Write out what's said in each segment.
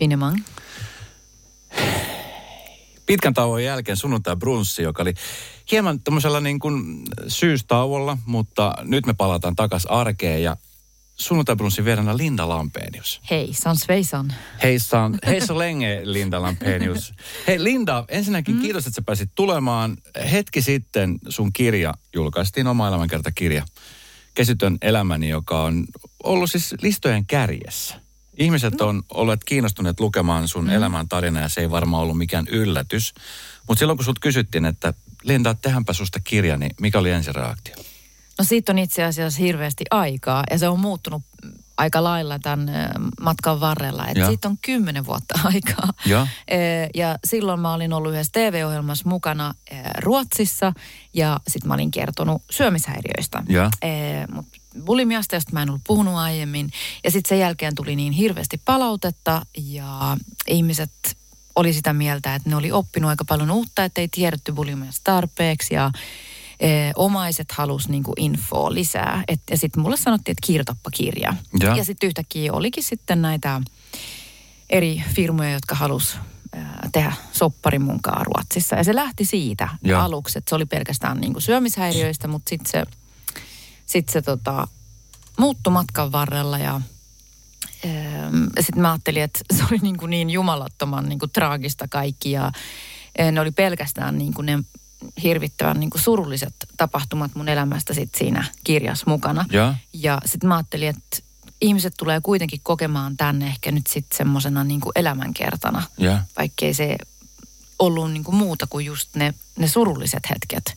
Finemang. Pitkän tauon jälkeen sunnuntai brunssi, joka oli hieman tämmöisellä niin kuin syystauolla, mutta nyt me palataan takaisin arkeen ja sunnuntai brunssin vieraana Linda Lampenius. Hei, san sveisan. Hei, san, hei så länge Linda Lampenius. Hei Linda, ensinnäkin mm. kiitos, että sä pääsit tulemaan. Hetki sitten sun kirja julkaistiin, oma elämänkertakirja. Käsitön elämäni, joka on ollut siis listojen kärjessä. Ihmiset on olleet kiinnostuneet lukemaan sun mm. elämän tarinaa ja se ei varmaan ollut mikään yllätys. Mutta silloin kun sut kysyttiin, että Linda, tehdäänpä susta kirja, niin mikä oli ensireaktio? No siitä on itse asiassa hirveästi aikaa ja se on muuttunut aika lailla tämän matkan varrella. Että siitä on kymmenen vuotta aikaa. Ja. ja silloin mä olin ollut yhdessä TV-ohjelmassa mukana Ruotsissa ja sitten mä olin kertonut syömishäiriöistä. Mutta bulimiasta, josta mä en ollut puhunut aiemmin. Ja sitten sen jälkeen tuli niin hirveästi palautetta ja ihmiset oli sitä mieltä, että ne oli oppinut aika paljon uutta, että ei tiedetty bulimiasta tarpeeksi ja e, omaiset halus niinku infoa lisää. Et, ja sitten mulle sanottiin, että kirjoitappa kirja. Ja, ja sitten yhtäkkiä olikin sitten näitä eri firmoja, jotka halus tehdä soppari munkaan Ruotsissa. Ja se lähti siitä Ja. aluksi, että se oli pelkästään niinku syömishäiriöistä, mutta sitten se, sit se tota, muuttui matkan varrella ja sitten mä ajattelin, että se oli niin, kuin niin jumalattoman niin kuin traagista kaikki ja eh, ne oli pelkästään niin kuin ne hirvittävän niin kuin surulliset tapahtumat mun elämästä sit siinä kirjassa mukana. ja, Ja sitten mä ajattelin, että ihmiset tulee kuitenkin kokemaan tänne ehkä nyt sitten semmoisena niin elämänkertana, ja, vaikkei se ollut niin kuin muuta kuin just ne, ne surulliset hetket.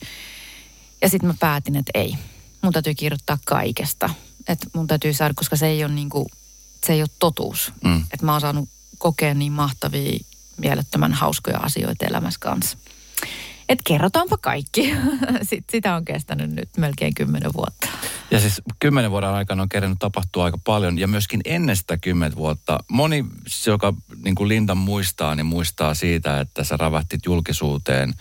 Ja sitten mä päätin, että ei, mun täytyy kirjoittaa kaikesta. Että mun täytyy saada, koska se ei ole niin kuin, se ei ole totuus. Mm. Että mä oon saanut kokea niin mahtavia, mielettömän hauskoja asioita elämässä kanssa. Et kerrotaanpa kaikki. Sit, sitä on kestänyt nyt melkein kymmenen vuotta. ja siis kymmenen vuoden aikana on kerännyt tapahtua aika paljon ja myöskin ennen sitä kymmentä vuotta. Moni, joka niin kuin Linda muistaa, niin muistaa siitä, että sä rävähtit julkisuuteen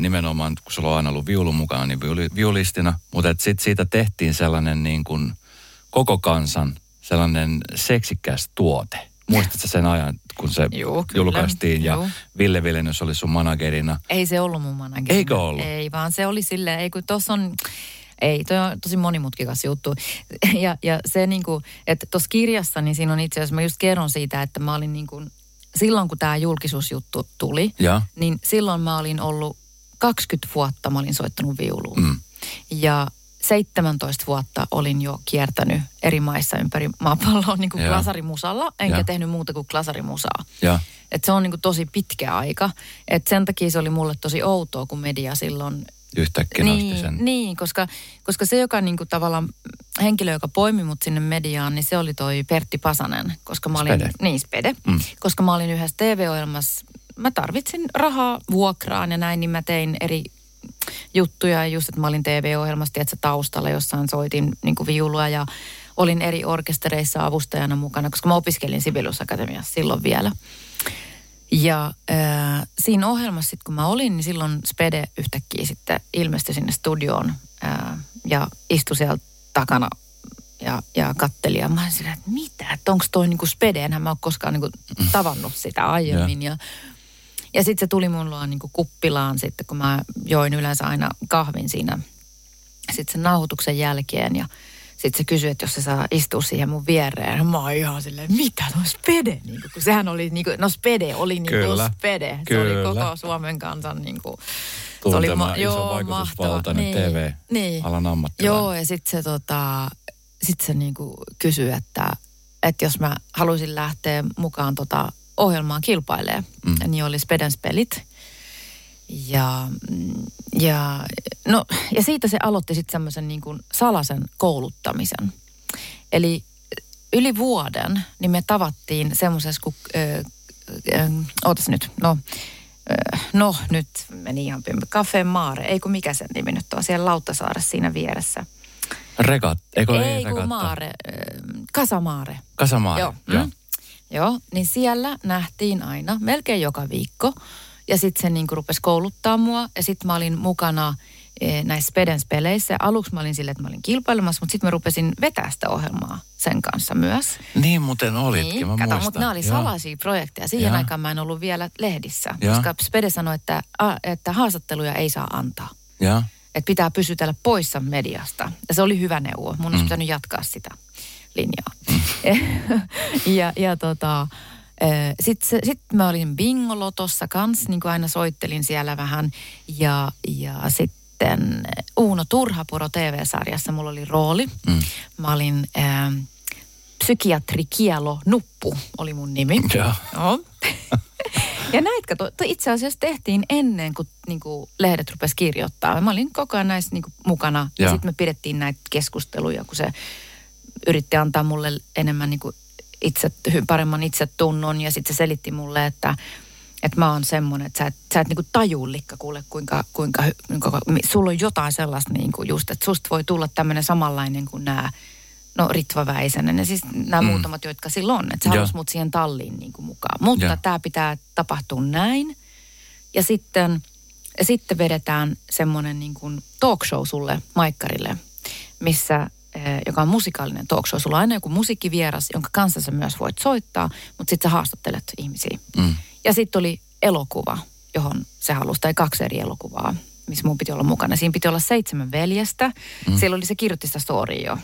nimenomaan, kun sulla on aina ollut viulu mukana, niin viuli, viulistina. Mutta sitten siitä tehtiin sellainen niin kuin koko kansan sellainen seksikäs tuote. Muistatko sen ajan, kun se Juu, kyllä. julkaistiin ja Juu. Ville Vilenius oli sun managerina? Ei se ollut mun manageri. Eikö ollut? Ei, vaan se oli silleen, ei kun tuossa on, ei, toi on tosi monimutkikas juttu. Ja, ja se niinku, että tuossa kirjassa, niin siinä on itse asiassa, mä just kerron siitä, että mä olin niinku, silloin kun tämä julkisuusjuttu tuli, Ja, niin silloin mä olin ollut 20 vuotta, mä olin soittanut viuluun. mm, Ja 17 vuotta olin jo kiertänyt eri maissa ympäri maapalloa niin kuin klasarimusalla, enkä Joo. tehnyt muuta kuin klasarimusaa. ja, Et se on niin kuin tosi pitkä aika. Et sen takia se oli mulle tosi outoa, kun media silloin... yhtäkkiä nosti Niin, sen. niin koska, koska se, joka niin kuin tavallaan henkilö, joka poimi mut sinne mediaan, niin se oli toi Pertti Pasanen. Koska mä olin, Spede. Niin, Spede. Mm. Koska mä olin yhdessä TV-ohjelmassa, mä tarvitsin rahaa vuokraan ja näin, niin mä tein eri juttuja. Ja Just, että mä olin TV-ohjelmassa, tiedätkö, taustalla jossain soitin niin kuin viulua ja olin eri orkestereissa avustajana mukana, koska mä opiskelin Sibelius Akatemiassa silloin vielä. Ja äh, siinä ohjelmassa sitten kun mä olin, niin silloin Spede yhtäkkiä sitten ilmestyi sinne studioon äh, ja istui siellä takana ja, ja katteli. Ja mä olin silleen, että mitä, että onko toi niinku Spede, enhän mä ole koskaan niinku tavannut sitä aiemmin. Ja, ja sitten se tuli mun luo niinku kuppilaan sitten, kun mä join yleensä aina kahvin siinä sitten sen nauhoituksen jälkeen ja sitten se kysyi, että jos se saa istua siihen mun viereen. Mä oon ihan silleen, mitä no Spede? Niin kuin, kun sehän oli, niin kuin, no Spede oli niin kuin Kyllä. Spede. Se Kyllä. oli koko Suomen kansan niin kuin, Tuntema iso joo, vaikutusvaltainen mahtava. TV-alan niin. ammattilainen. Joo, ja sitten se, tota, sit se niinku kysyi, että, että jos mä haluaisin lähteä mukaan tota ohjelmaan kilpailemaan, Mm. mm. niin oli Spedens pelit. Ja, mm, ja, no, ja siitä se aloitti sitten semmoisen niin kuin salaisen kouluttamisen. Eli yli vuoden niin me tavattiin semmoisessa, kun, ö, ö, ootas nyt, no, ö, no nyt meni ihan pimpä, Cafe Maare, ei kun mikä sen nimi nyt on, siellä Lauttasaaressa siinä vieressä. Regat, eikö ei ei regatta? Maare, ö, Kasamaare. Kasamaare. Joo. Joo. Mm. Joo, niin siellä nähtiin aina, melkein joka viikko. Ja sitten se niinku rupesi kouluttaa mua. Ja sitten mä olin mukana eh, näissä Spedens peleissä. Aluksi mä olin silleen, että mä olin kilpailemassa, mutta sitten mä rupesin vetää sitä ohjelmaa sen kanssa myös. Niin muuten olitkin, Niin, mä kato, muistan. mutta nämä oli salaisia projekteja. Siihen Joo. aikaan mä en ollut vielä lehdissä, Joo. koska Spede sanoi, että, että haastatteluja ei saa antaa. Joo. Että pitää pysytellä poissa mediasta. Ja se oli hyvä neuvo. Mun olisi pitänyt jatkaa sitä linjaa. ja, ja tota, sitten sit mä olin bingolotossa kanssa, niin kuin aina soittelin siellä vähän. Ja, ja sitten Uuno Turhapuro TV-sarjassa mulla oli rooli. Mm. Mä olin psykiatri Kielo Nuppu, oli mun nimi. Joo. Joo. ja näitkö, to, to itse asiassa tehtiin ennen kuin, niin kuin lehdet rupesi kirjoittaa. Mä olin koko ajan näissä niin kuin, mukana. Ja Joo. sitten me pidettiin näitä keskusteluja, kun se yritti antaa mulle enemmän niin kuin itse, paremman itsetunnon. Ja sitten se selitti mulle, että, että mä oon semmoinen, että sä et, sä et niin kuin tajuu, Likka, kuule, kuinka, kuinka, kuinka, mi- sulla on jotain sellaista niin kuin just, että susta voi tulla tämmöinen samanlainen kuin nämä No Ritva Väisänen ja siis nämä mm. muutamat, jotka silloin on. Että se Joo. halusi mut siihen talliin niin kuin mukaan. Mutta tämä pitää tapahtua näin. Ja sitten, ja sitten vedetään semmoinen niin kuin talk show sulle Maikkarille, missä, joka on musikaalinen talk show. Sulla on aina joku musiikkivieras, jonka kanssa sä myös voit soittaa, mutta sitten sä haastattelet ihmisiä. Mm. Ja sitten oli elokuva, johon se halusi, tai kaksi eri elokuvaa, missä mun piti olla mukana. Siinä piti olla seitsemän veljestä. Mm. Siellä oli se kirjoitti sitä storya jo.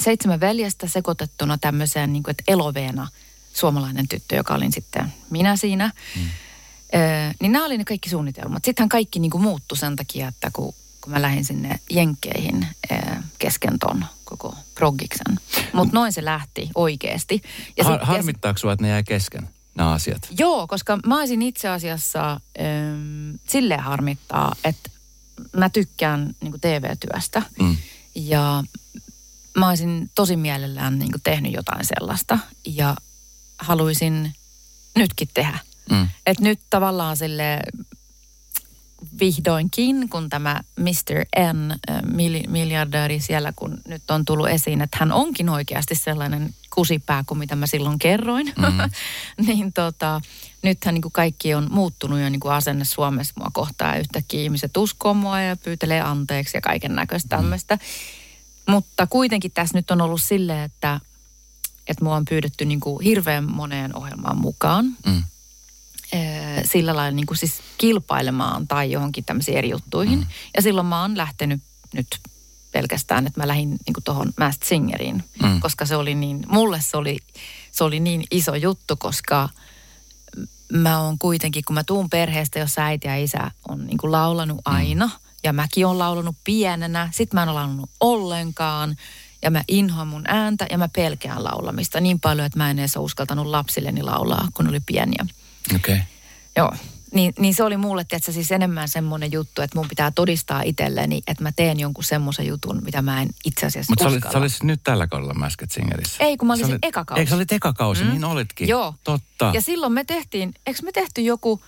Seitsemän veljestä sekoitettuna tämmöiseen, niin kuin, että eloveena suomalainen tyttö, joka olin sitten minä siinä. Mm. Öö, niin nämä oli ne kaikki suunnitelmat. Sittenhän kaikki niin kuin muuttui sen takia, että kun, kun mä lähdin sinne Jenkkeihin öö, kesken ton koko proggiksen. Mutta noin se lähti oikeasti. Ja Har, harmittaako sua, että ne jäi kesken, nämä asiat? Joo, koska mä olisin itse asiassa äm, silleen harmittaa, että mä tykkään niin kuin TV-työstä Mm. ja mä olisin tosi mielellään niin kuin tehnyt jotain sellaista ja haluaisin nytkin tehdä. Mm. Et nyt tavallaan sille vihdoinkin, kun tämä Mr. N, mil- miljardööri siellä, kun nyt on tullut esiin, että hän onkin oikeasti sellainen kusipää kuin mitä mä silloin kerroin, mm. niin tota, nythän niin kuin kaikki on muuttunut jo niin kuin asenne Suomessa mua kohtaan. Yhtäkkiä ihmiset uskoo mua ja pyytelee anteeksi ja kaiken näköistä tämmöistä. Mutta kuitenkin tässä nyt on ollut silleen, että, että mua on pyydetty niin kuin hirveän moneen ohjelmaan mukaan Mm. Sillä lailla niin kuin siis kilpailemaan tai johonkin tämmöisiin eri juttuihin. Mm. Ja silloin mä oon lähtenyt nyt pelkästään, että mä lähdin niin tuohon Masked Singeriin, Mm. mm. koska se oli niin, mulle se oli, se oli niin iso juttu, koska mä oon kuitenkin, kun mä tuun perheestä, jossa äiti ja isä on niin kuin laulanut aina, mm. ja mäkin oon laulanut pienenä, sit mä en ole laulanut ollenkaan, ja mä inhoan mun ääntä, ja mä pelkään laulamista niin paljon, että mä en edes uskaltanut lapsilleni laulaa, kun oli pieniä. Okei. Okay. Joo. Niin, niin se oli mulle, että siis enemmän semmoinen juttu, että mun pitää todistaa itselleni, että mä teen jonkun semmoisen jutun, mitä mä en itse asiassa Mutta sä, olit- sä olisit nyt tällä kaudella Masked Singerissä. Ei, kun mä olin sen olit- eka kausi. Eikö sä olit eka kausi? Mm. Niin olitkin. Joo. Totta. Ja silloin me tehtiin, eikö me tehty joku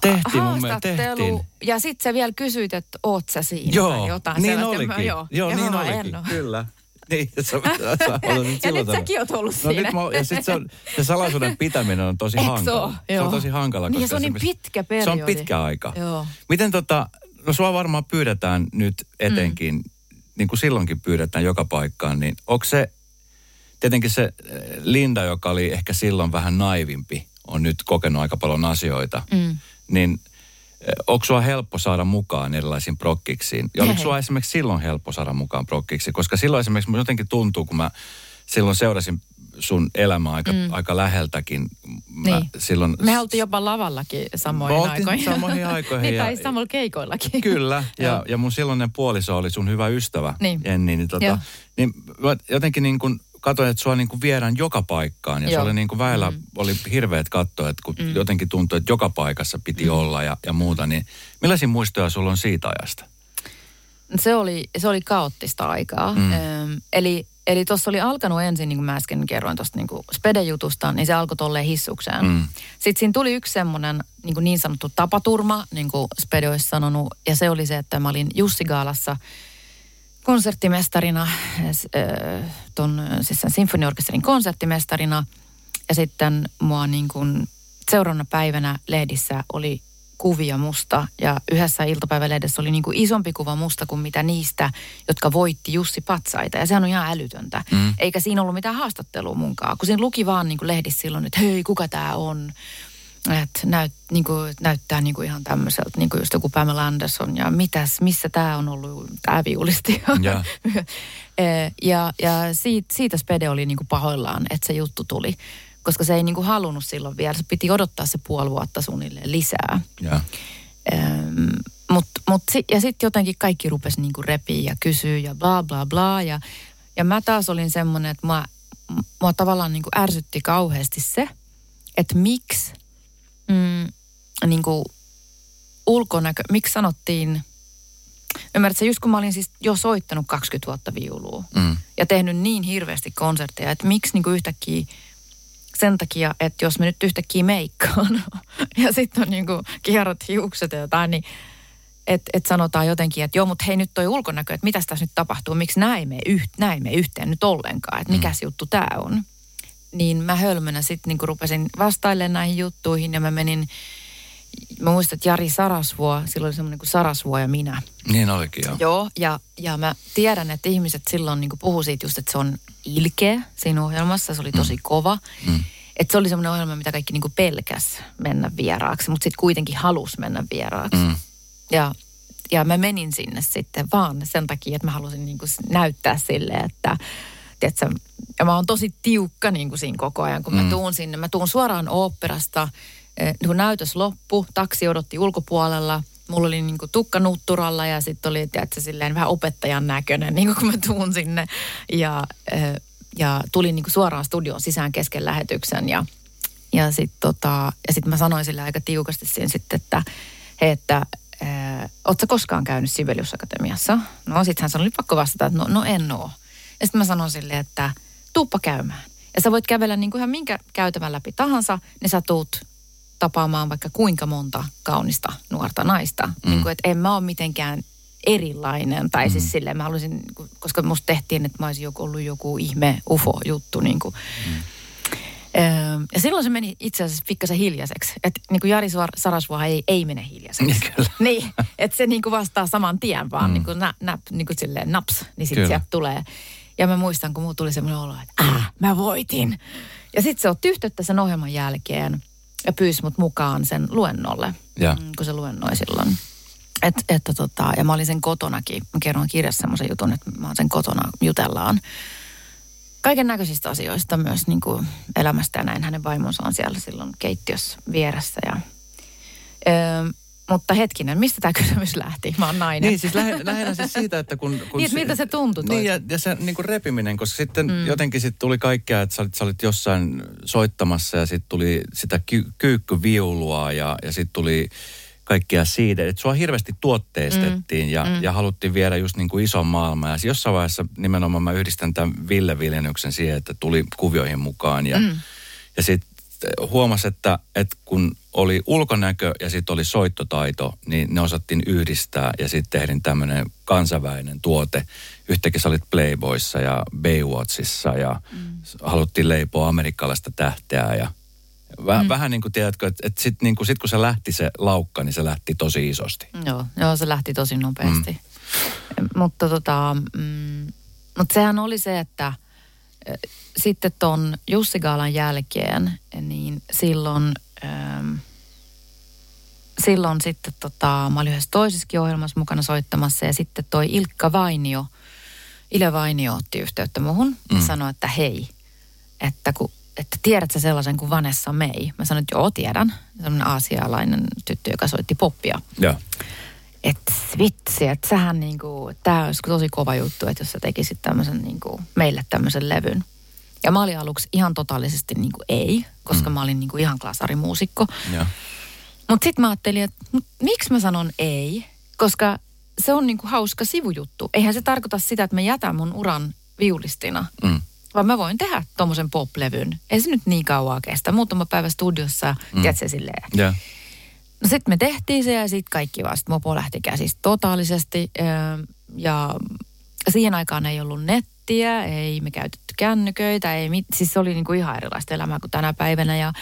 tehtiin mun mielestä, haastattelu, tehtiin. ja sitten sä vielä kysyit, että oot sä siinä Joo, tai jotain niin olikin. Mä, joo, joo, niin mä olikin. en. Kyllä. Niin, sä, sä, sä, Ja nyt säkin oot ollut No siinä. nyt mä, ja sit se, on, se salaisuuden pitäminen on tosi Eikö se hankala. Se on tosi hankala. Niin, koska se on niin pitkä Se on periodi. pitkä aika. Joo. Miten tota, no sua varmaan pyydetään nyt etenkin, mm. niin kuin silloinkin pyydetään joka paikkaan, niin onko se, tietenkin se eh, Linda, joka oli ehkä silloin vähän naivimpi, on nyt kokenut aika paljon asioita, Mm. niin onko sua helppo saada mukaan erilaisiin prokkiksiin? Ja oliko sua esimerkiksi silloin helppo saada mukaan prokkiksi? Koska silloin esimerkiksi mun jotenkin tuntuu, kun mä silloin seurasin sun elämää aika, mm. aika läheltäkin. Mä Niin. silloin, Me oltiin jopa lavallakin samoihin aikoihin. samoihin aikoihin niin, ja- tai samalla keikoillakin. Kyllä, ja, ja mun silloinen puoliso oli sun hyvä ystävä, Niin. Jenni. Niin, tota, niin jotenkin niin kuin katsoin, että sua niin kuin viedään joka paikkaan. Ja se Joo. oli niin kuin väillä, mm. oli hirveät katsoa, että kun mm. jotenkin tuntui, että joka paikassa piti mm. olla ja, ja muuta. Niin millaisia muistoja sulla on siitä ajasta? Se oli, se oli kaoottista aikaa. Mm. Öm, eli eli tuossa oli alkanut ensin, niin kuin mä äsken kerroin tuosta niin Spede-jutusta, niin se alkoi tolleen hissukseen. Mm. Sitten siinä tuli yksi semmoinen niin, niin sanottu tapaturma, niin kuin Spede olisi sanonut, ja se oli se, että mä olin Jussi Gaalassa konserttimestarina, ton, siis sen sinfoniorkesterin konserttimestarina, ja sitten mua niin kuin seuraavana päivänä lehdissä oli kuvia musta ja yhdessä iltapäivälehdessä oli niin kuin isompi kuva musta kuin mitä niistä, jotka voitti Jussi Patsaita. Ja sehän on ihan älytöntä. Mm. Eikä siinä ollut mitään haastattelua munkaan, kun siinä luki vaan niin kuin lehdissä silloin, että hei, kuka tämä on? Että näyt, niin kuin, näyttää niin kuin ihan tämmöiseltä, niin kuin just joku Pamela Anderson ja mitäs, missä tämä on ollut, tämä viulisti. Ja, ja, ja siitä, siitä Spede oli niin kuin pahoillaan, että se juttu tuli koska se ei niin kuin halunnut silloin vielä. Se piti odottaa se puoli vuotta suunnilleen lisää. Ja, mut, mut ja sitten jotenkin kaikki rupesi niinku repiä ja kysyä ja bla bla bla. Ja, ja mä taas olin semmoinen, että mua, mua tavallaan niinku ärsytti kauheasti se, että miksi mm, niinku ulkonäkö, miksi sanottiin, ymmärrätkö, just kun mä olin siis jo soittanut 20 vuotta viulua mm. ja tehnyt niin hirveästi konsertteja, että miksi niinku yhtäkkiä sen takia, että jos me nyt yhtäkkiä meikkaan ja sitten on niinku kierrot hiukset ja jotain, niin että et sanotaan jotenkin, että joo, mutta hei nyt toi ulkonäkö, että mitä tässä nyt tapahtuu, miksi näin me, yht, näin me yhteen nyt ollenkaan, että mikä mm. juttu tämä on. Niin mä hölmönä sitten niinku rupesin vastailemaan näihin juttuihin ja mä menin, mä muistan, että Jari Sarasvuo, silloin oli semmoinen kuin Sarasvuo ja minä. Niin olikin, joo. Joo, ja, ja mä tiedän, että ihmiset silloin niinku puhuu siitä just, että se on ilkeä siinä ohjelmassa, se oli tosi mm. kova. Mm. Että se oli semmoinen ohjelma, mitä kaikki niinku pelkäs mennä vieraaksi, mutta sitten kuitenkin halus mennä vieraaksi. Mm. Ja, ja mä menin sinne sitten vaan sen takia, että mä halusin niinku näyttää sille, että tiedätkö, ja mä oon tosi tiukka niinku siinä koko ajan, kun mä Mm. tuun sinne. Mä tuun suoraan oopperasta, eh, kun näytös loppu, taksi odotti ulkopuolella. Mulla oli niinku tukka nutturalla ja sitten oli, tiedätkö, silleen vähän opettajan näköinen, niin kun mä tuun sinne. Ja, ja tulin niinku suoraan studioon sisään kesken lähetyksen ja, ja sitten tota, ja sit mä sanoin sille aika tiukasti siinä sitten, että hei, että ootko koskaan käynyt Sibelius Akatemiassa? No sit hän sanoi, oli pakko vastata, että no, no en oo. Ja sitten mä sanoin sille, että tuuppa käymään. Ja sä voit kävellä niin kuin ihan minkä käytävän läpi tahansa, niin sä tuut tapaamaan vaikka kuinka monta kaunista nuorta naista. Mm. Niin kuin, että en mä ole mitenkään erilainen. Tai mm. siis silleen mä haluaisin, niin koska musta tehtiin, että mä olisin joku ollut joku ihme ufo-juttu. Niin kuin. Mm. Ja silloin se meni itse asiassa pikkasen hiljaiseksi. Että niin kuin Jari Suor- Sarasvuo ei, ei mene hiljaiseksi. Niin, kyllä. Niin, että se niin kuin vastaa saman tien vaan Mm. niin kuin nä, nä, niin kuin silleen naps, niin sitten sieltä tulee. Ja mä muistan, kun mulla tuli semmoinen olo, että äh, mä voitin. Ja sitten se otti yhteyttä sen ohjelman jälkeen ja pyysi mut mukaan sen luennolle, Ja. mm, kun se luennoi silloin. Et, että tota, ja mä olin sen kotonakin, mä kerron kirjassa semmoisen jutun, että mä oon sen kotona, jutellaan kaiken näköisistä asioista myös niin kuin elämästä ja näin. Hänen vaimonsa on siellä silloin keittiössä vieressä. Ja, öö, mutta hetkinen, mistä tämä kysymys lähti? Mä oon nainen. Niin, siis lähinnä, lähinnä siis siitä, että kun... kun Niin, miltä se tuntui toi? Niin, ja, ja se niin kuin repiminen, koska sitten mm. jotenkin sit tuli kaikkea, että sä olit, sä olit jossain soittamassa ja sitten tuli sitä ky, kyykkyviulua ja, ja sitten tuli kaikkea siitä. Että sua hirveästi tuotteistettiin mm. ja, mm. ja haluttiin viedä just niin kuin ison maailman. Ja jossain vaiheessa nimenomaan mä yhdistän tämän Ville Viljennyksen siihen, että tuli kuvioihin mukaan ja, mm. ja sitten huomasi, että, että kun oli ulkonäkö ja sitten oli soittotaito, niin ne osattiin yhdistää ja sitten tehdin tämmöinen kansainvälinen tuote. Yhtäkkiä sä olit Playboyssa ja Baywatchissa ja mm. haluttiin leipoa amerikkalaista tähteä ja väh, mm. vähän niin kuin tiedätkö, että, että sitten niin sit kun se lähti se laukka, niin se lähti tosi isosti. Joo, joo, se lähti tosi nopeasti. Mm. Mutta tota, mm, mutta sehän oli se, että sitten ton Jussi Gaalan jälkeen, niin silloin, ähm, silloin sitten tota, mä olin yhdessä toisessakin ohjelmassa mukana soittamassa ja sitten toi Ilkka Vainio, Ile Vainio otti yhteyttä muhun ja Mm. sanoi, että hei, että, kun, että tiedät sä sellaisen kuin Vanessa May? Mä sanoin, että joo, tiedän. Sellainen aasialainen tyttö, joka soitti poppia Joo. Että vitsi, että sähän niinku, tämä olisi tosi kova juttu, että jos sä tekisit tämmöisen niinku, meille tämmöisen levyn. Ja mä olin aluksi ihan totaalisesti niinku ei, koska mm. mä olin niinku ihan klasarimuusikko. Mutta sitten mä ajattelin, että miksi mä sanon ei, koska se on niinku hauska sivujuttu. Eihän se tarkoita sitä, että mä jätän mun uran viulistina, Mm. vaan mä voin tehdä tommosen pop-levyn. Ei se nyt niin kauan kestä. Muutama päivä studiossa, mm. tiedätkö silleen, Joo. No sitten me tehtiin se ja sitten kaikki vasta mopo lähti käsistä totaalisesti. Ja siihen aikaan ei ollut nettiä, ei me käytetty kännyköitä, ei mit, siis se oli niinku ihan erilaista elämää kuin tänä päivänä. Ja,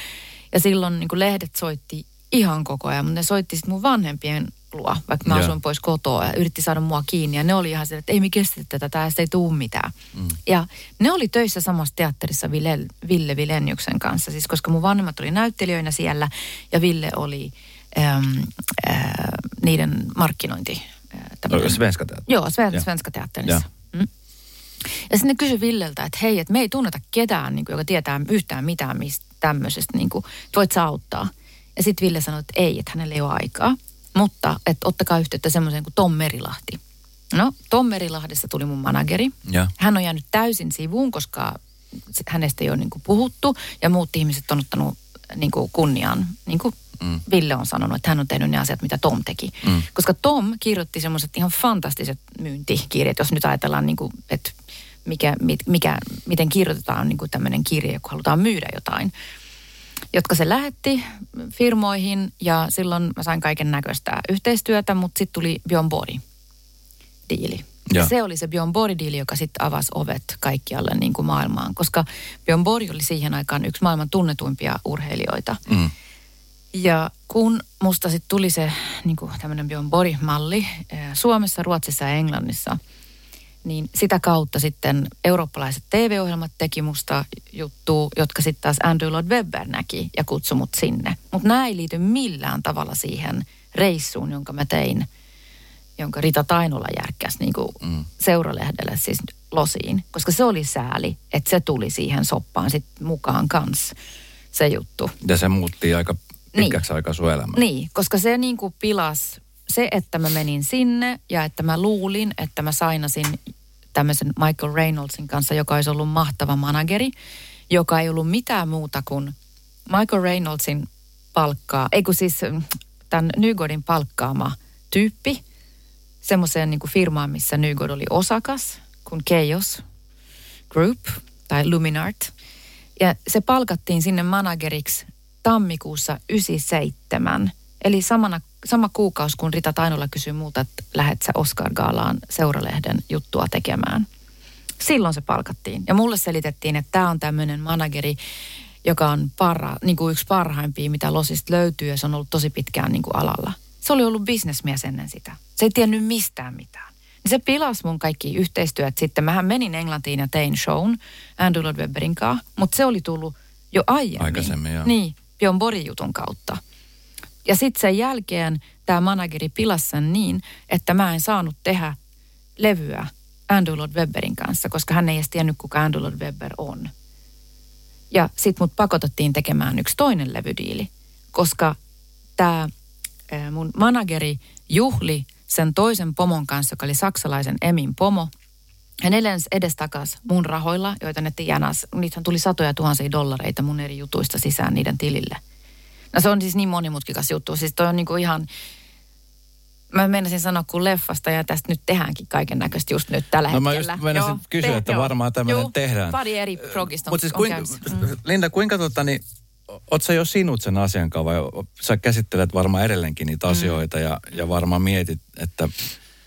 ja silloin niinku lehdet soitti ihan koko ajan, mutta ne soitti sitten mun vanhempien luo, vaikka mä Joo. asuin pois kotoa ja yritti saada mua kiinni. Ja ne oli ihan sille, että ei me kestetä tätä, tästä ei tuu mitään. Mm. Ja ne oli töissä samassa teatterissa Ville, Ville Vileniuksen kanssa, siis koska mun vanhemmat oli näyttelijöinä siellä ja Ville oli niiden markkinointi. Äh, tämmönen- Svenska teatteri. Joo, Sven. Svenska teatterissa. Mm. Ja sitten ne kysyi Villeltä, että hei, että me ei tunneta ketään, niin kuin, joka tietää yhtään mitään mistä tämmöisestä, niin kuin, voit sä auttaa. Ja sitten Ville sanoi, että ei, että hänellä ei ole aikaa, mutta että ottakaa yhteyttä semmoiseen kuin Tom Merilahti. No, Tom Merilahdesta tuli mun manageri. Joo. Hän on jäänyt täysin sivuun, koska hänestä ei ole niin kuin puhuttu ja muut ihmiset on ottanut niin kuin kunniaan, niin kuin mm. Ville on sanonut, että hän on tehnyt ne asiat, mitä Tom teki. Mm. Koska Tom kirjoitti semmoiset ihan fantastiset myyntikirjat, jos nyt ajatellaan, niin kuin, että mikä, mit- mikä, miten kirjoitetaan niin kuin tämmöinen kirje, kun halutaan myydä jotain jotka se lähetti firmoihin ja silloin mä sain kaiken näköistä yhteistyötä, mutta sitten tuli Björn Borg diili. Ja se oli se Björn Borg-diili, joka sitten avasi ovet kaikkialle niin kuin maailmaan, koska Björn Borg oli siihen aikaan yksi maailman tunnetuimpia urheilijoita. Mm. Ja kun musta sitten tuli se niin tämmöinen Björn Borg-malli eh, Suomessa, Ruotsissa ja Englannissa, niin sitä kautta sitten eurooppalaiset TV-ohjelmat teki musta juttu, jotka sitten taas Andrew Lloyd Webber näki ja kutsui mut sinne. Mutta nämä ei liity millään tavalla siihen reissuun, jonka mä tein, jonka Rita Tainola järkkäsi niin mm. seuralehdelle siis losiin. Koska se oli sääli, että se tuli siihen soppaan sitten mukaan kanssa se juttu. Ja se muutti aika pitkäksi aikaa sun elämää. Niin, koska se niin kuin pilas, se että mä menin sinne ja että mä luulin, että mä sainasin tämmöisen Michael Reynoldsin kanssa, joka olisi ollut mahtava manageri, joka ei ollut mitään muuta kuin Michael Reynoldsin palkkaa, ei kun siis mm, tämän Nygodin palkkaama tyyppi, semmoiseen niin firmaan, missä Nygod oli osakas, kuin Chaos Group tai Luminart. Ja se palkattiin sinne manageriksi tammikuussa 97. Eli samana, sama kuukausi, kun Rita Tainola kysyi multa, että lähet sä Oscar Gaalaan seuralehden juttua tekemään. Silloin se palkattiin. Ja mulle selitettiin, että tämä on tämmöinen manageri, joka on parha, niin kuin yksi parhaimpia, mitä Losista löytyy, ja se on ollut tosi pitkään niin kuin alalla. Se oli ollut bisnesmies ennen sitä. Se ei tiennyt mistään mitään. Niin se pilasi mun kaikki yhteistyöt sitten. Mähän menin Englantiin ja tein shown Andrew Lloyd Webberin kanssa, mutta se oli tullut jo aiemmin. Aikaisemmin, joo. Niin, Björn Borgin jutun kautta. Ja sitten sen jälkeen tämä manageri pilasi sen niin, että mä en saanut tehdä levyä Andrew Lloyd Webberin kanssa, koska hän ei edes tiennyt, kuka Andrew Lloyd Webber on. Ja sitten mut pakotettiin tekemään yksi toinen levydiili, koska tämä mun manageri juhli sen toisen pomon kanssa, joka oli saksalaisen Emin pomo. Hän lensi edestakas mun rahoilla, joita ne jänas. Niitähän tuli satoja tuhansia dollareita mun eri jutuista sisään niiden tilille. No se on siis niin monimutkikas juttu. Siis toi on niinku ihan, mä meinasin sanoa kuin leffasta ja tästä nyt tehdäänkin kaiken näköistä just nyt tällä No mä hetkellä. just meinasin Joo, kysyä, te- että joo. varmaan tämmöinen Joo, tehdään. Pari eri progista on, Mutta siis kuinka. Mm. Linda, kuinka tota, niin, oot sä jo sinut sen asian kanssa vai sä käsittelet varmaan edelleenkin niitä asioita ja, ja varmaan mietit, että,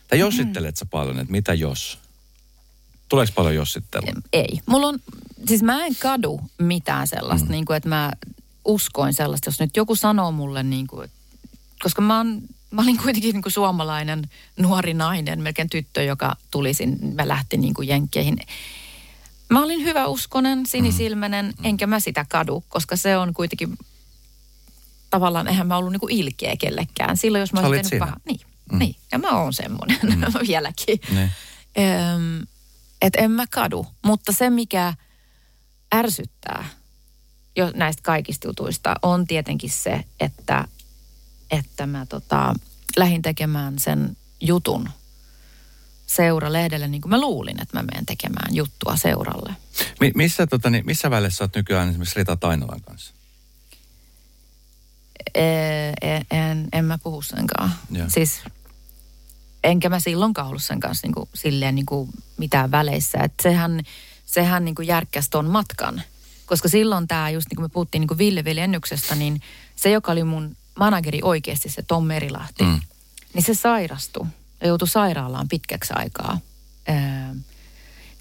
tai jossittelet sä paljon, että mitä jos? Tuleeko paljon jossittelua? Ei. Mulla on, siis mä en kadu mitään sellaista, mm. niin kuin, että mä uskoin sellaista, jos nyt joku sanoo mulle, niin kuin, koska mä, oon, mä olin kuitenkin niin kuin suomalainen nuori nainen, melkein tyttö, joka tuli sinne, mä lähtin niin kuin jenkkeihin. Mä olin hyvä uskonen, sinisilmäinen, mm. enkä mä sitä kadu, koska se on kuitenkin tavallaan, eihän mä ollut niin kuin ilkeä kellekään. Silloin, jos mä olisin tehnyt paha. Niin, mm. niin, ja mä oon semmoinen mm. vieläkin. Niin. Öm, et en mä kadu, mutta se mikä ärsyttää jo näistä kaikista jutuista on tietenkin se, että, että mä tota, lähdin tekemään sen jutun seuralehdelle niin kuin mä luulin, että mä menen tekemään juttua seuralle. Mi- missä, tota, niin, missä välissä sä oot nykyään esimerkiksi Rita Tainolan kanssa? Ee, en, en, en mä puhu senkaan. Joo. Siis enkä mä silloinkaan ollut sen kanssa niinku, silleen niinku mitään väleissä. Et sehän sehän niinku järkkäsi ton matkan. Koska silloin tämä, just niin kuin me puhuttiin niinku Ville Viljennyksestä, niin se, joka oli mun manageri oikeasti, se Tom Merilahti, Mm. niin se sairastui ja joutui sairaalaan pitkäksi aikaa. Öö,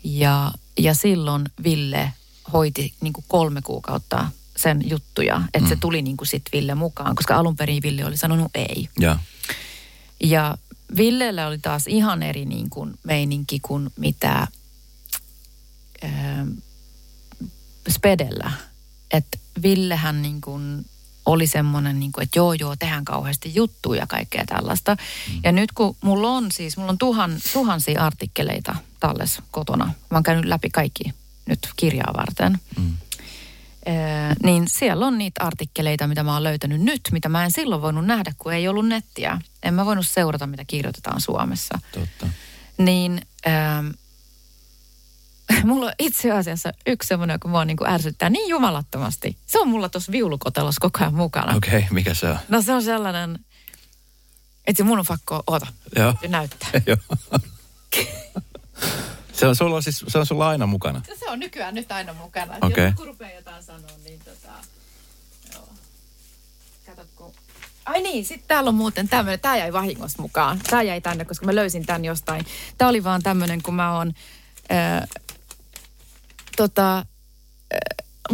ja, ja silloin Ville hoiti niin kuin kolme kuukautta sen juttuja, että mm. se tuli niin kuin sit Ville mukaan, koska alun perin Ville oli sanonut ei. Ja. Ja Villellä oli taas ihan eri niin kuin meininki kuin mitä ää, Spedellä. Että Villehän niin kuin oli semmoinen, niin kuin, että joo joo, tehdään kauheasti juttuja ja kaikkea tällaista. Mm. Ja nyt kun mulla on siis, mulla on tuhan, tuhansia artikkeleita talles kotona. Mä oon käynyt läpi kaikki nyt kirjaa varten. Mm. Ee, niin siellä on niitä artikkeleita, mitä mä oon löytänyt nyt, mitä mä en silloin voinut nähdä, kun ei ollut nettiä. En mä voinut seurata, mitä kirjoitetaan Suomessa. Totta. Niin... Ee, mulla on itse asiassa yksi semmoinen, joka mua niin kuin ärsyttää niin jumalattomasti. Se on mulla tuossa viulukotelossa koko ajan mukana. Okei, okay, mikä se on? No se on sellainen, että mun on fakko, oota, Joo. näyttää. Joo. se on sulla siis, se on sulla aina mukana? Se on nykyään nyt aina mukana. Okay. Jos jotain sanoa, niin tota, joo. Katot, kun... Ai niin, sitten täällä on muuten tämmöinen, tämä jäi vahingossa mukaan. Tämä jäi tänne, koska mä löysin tämän jostain. Tämä oli vaan tämmöinen, kun mä oon... Äh, tota,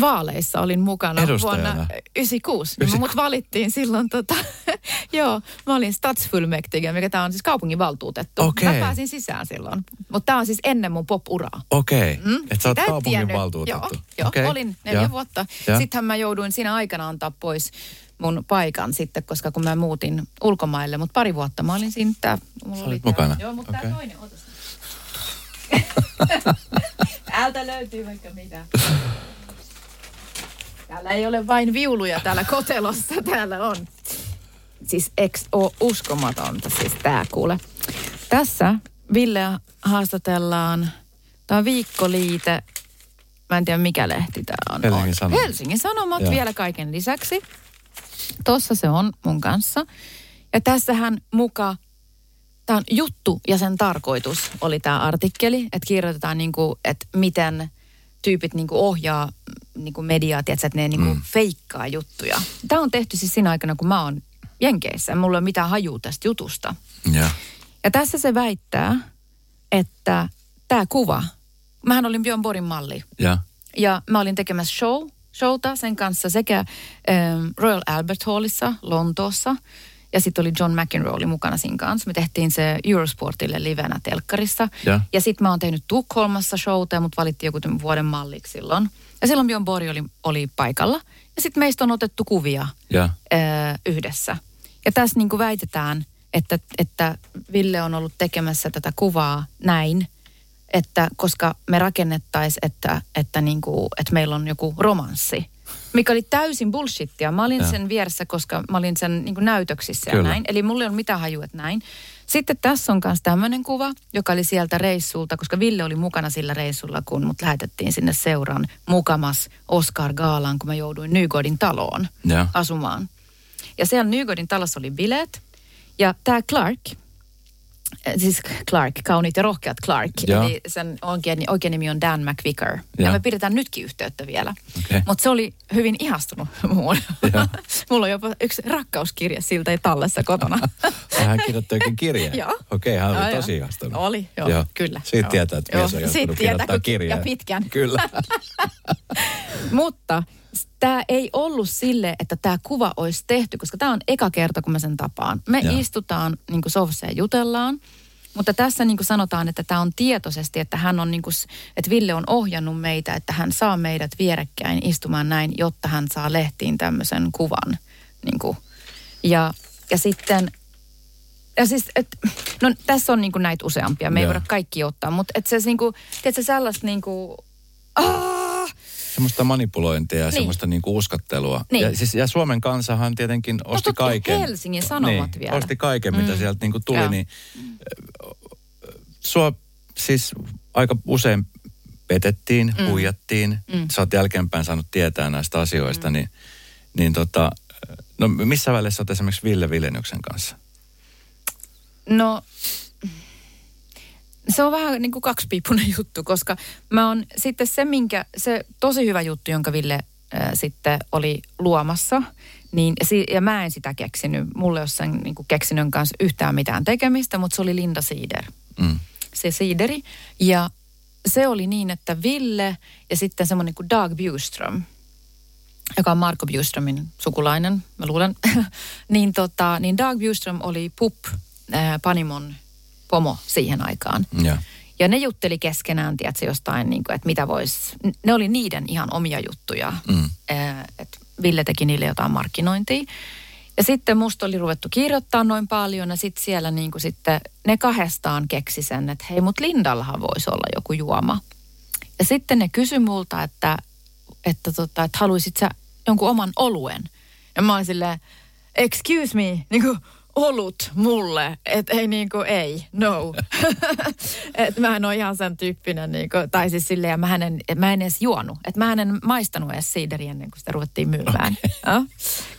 vaaleissa olin mukana Edustajana. vuonna 96. Niin mut valittiin silloin, tota, joo, mä olin stadsfullmäktige, mikä tämä on siis kaupunginvaltuutettu. Okei. Mä pääsin sisään silloin. Mutta tämä on siis ennen mun pop-uraa. Okei, okay. Mm? että sä oot Sitä et kaupungin tiennyt. valtuutettu. Joo, joo Okei. olin neljä Ja. vuotta. Ja. Sittenhän mä jouduin siinä aikana antaa pois mun paikan sitten, koska kun mä muutin ulkomaille, mutta pari vuotta mä olin siinä. Tää, mulla oli tää- mukana. Joo, mutta okay. toinen, otas. Täältä löytyy vaikka mitä. Täällä ei ole vain viuluja täällä kotelossa, täällä on. Siis ex oo uskomatonta siis tää kuule. Tässä Ville haastatellaan, tämä on viikkoliite, mä en tiedä mikä lehti tää on. Helsingin. Sanomat. Helsingin Sanomat Joo. vielä kaiken lisäksi. Tossa se on mun kanssa. Ja tässähän muka, tämä on juttu ja sen tarkoitus oli tämä artikkeli, että kirjoitetaan niinku, että miten tyypit niinku ohjaa niinku mediaa, tiedätkö, että ne niinku mm. feikkaa juttuja. Tämä on tehty siis siinä aikana, kun mä oon Jenkeissä. Mulla ei ole mitään hajua tästä jutusta. Ja. Ja tässä se väittää, että tämä kuva, mähän olin Björn Borin malli. Ja. Ja mä olin tekemässä show, showta sen kanssa sekä ähm, Royal Albert Hallissa Lontoossa. Ja sitten oli John McEnroe oli mukana siinä kanssa. Me tehtiin se Eurosportille livenä telkkarissa. Ja. ja sitten mä oon tehnyt Tukholmassa showta ja mut valittiin joku tämän vuoden malliksi silloin. Ja silloin Björn Borg oli, oli paikalla. Ja sitten meistä on otettu kuvia Ja. ää, yhdessä. Ja tässä niin väitetään, että, että Ville on ollut tekemässä tätä kuvaa näin, että koska me rakennettaisiin, että, että, niin kuin, että meillä on joku romanssi. Mikä oli täysin bullshittia. Mä olin Ja. sen vieressä, koska mä olin sen niin näytöksissä ja Kyllä. näin. Eli mulla ei ole mitään hajua, että näin. Sitten tässä on myös tämmöinen kuva, joka oli sieltä reissulta, koska Ville oli mukana sillä reissulla, kun mut lähetettiin sinne seuran mukamas Oscar Gaalaan, kun mä jouduin Nygodin taloon Ja. asumaan. Ja siellä Nygodin talossa oli bileet. Ja tämä Clark, siis Clark, kauniit ja rohkeat Clark, Joo. eli sen oikein, oikein nimi on Dan McVicker. Ja, Joo. me pidetään nytkin yhteyttä vielä. Okei. Mutta se oli hyvin ihastunut muun. Joo. Mulla on jopa yksi rakkauskirja siltä ei tallessa kotona. Hän kirjoitti oikein kirjeen. Joo. Okei, hän Joo, oli joo. tosi ihastunut. Oli, joo, kyllä. Siitä Joo. tietää, että mies on Joo, joutunut tietää, kirjeen. ja pitkän. Kyllä. Mutta tämä ei ollut sille, että tämä kuva olisi tehty, koska tämä on eka kerta, kun mä sen tapaan. Me Joo. istutaan niin sofassa ja jutellaan. Mutta tässä niin sanotaan, että tämä on tietoisesti, että hän on niin kuin, että Ville on ohjannut meitä, että hän saa meidät vierekkäin istumaan näin, jotta hän saa lehtiin tämmöisen kuvan. Niin kuin. Ja, ja sitten, ja siis, et, no tässä on niin näitä useampia, me ei Joo. voida kaikki ottaa, mutta että se niin kuin, tiedätkö, sellaista niin kuin, aah, Semmoista manipulointia ja Niin. semmoista niinku uskottelua. Niin. Ja, siis, ja Suomen kansahan tietenkin osti totta, kaiken. Helsingin Sanomat niin, vielä. Osti kaiken, mitä Mm. sieltä niinku tuli. Joo. Niin, äh, sua siis aika usein petettiin, Mm. huijattiin. Mm. Sä oot jälkeenpäin saanut tietää näistä asioista. Niin, niin tota, no missä välissä oot esimerkiksi Ville Vilenyksen kanssa? No, se on vähän niin kuin kaksipiippunen juttu, koska mä oon sitten se, minkä, se tosi hyvä juttu, jonka Ville äh, sitten oli luomassa, niin, ja mä en sitä keksinyt, mulle ei ole sen niin kuin keksinnön kanssa yhtään mitään tekemistä, mutta se oli Linda Siider, Mm. se Siideri. Ja se oli niin, että Ville ja sitten semmoinen kuin Dag Bjurström, joka on Marko Bjuströmin sukulainen, mä luulen, niin, tota, niin Dag Bjuström oli PUP, äh, Panimon pomo siihen aikaan. Ja. Ja ne jutteli keskenään, tiedätkö, jostain, niin kuin, että mitä vois, ne oli niiden ihan omia juttuja. Mm. Että Ville teki niille jotain markkinointia. Ja sitten musta oli ruvettu kirjoittaa noin paljon ja sitten siellä niin kuin sitten ne kahdestaan keksi sen, että hei, mut Lindallahan voisi olla joku juoma. Ja sitten ne kysyi multa, että, että, tota, että haluaisit sä jonkun oman oluen. Ja mä olin silleen, excuse me, niin kuin, olut mulle, että ei niinku, ei, no. että mä en ole ihan sen tyyppinen, niinku, tai siis silleen, ja mä en, mä en edes juonut. Että mä en maistanut edes siideriä ennen kuin sitä ruvettiin myymään. Okay. Ja?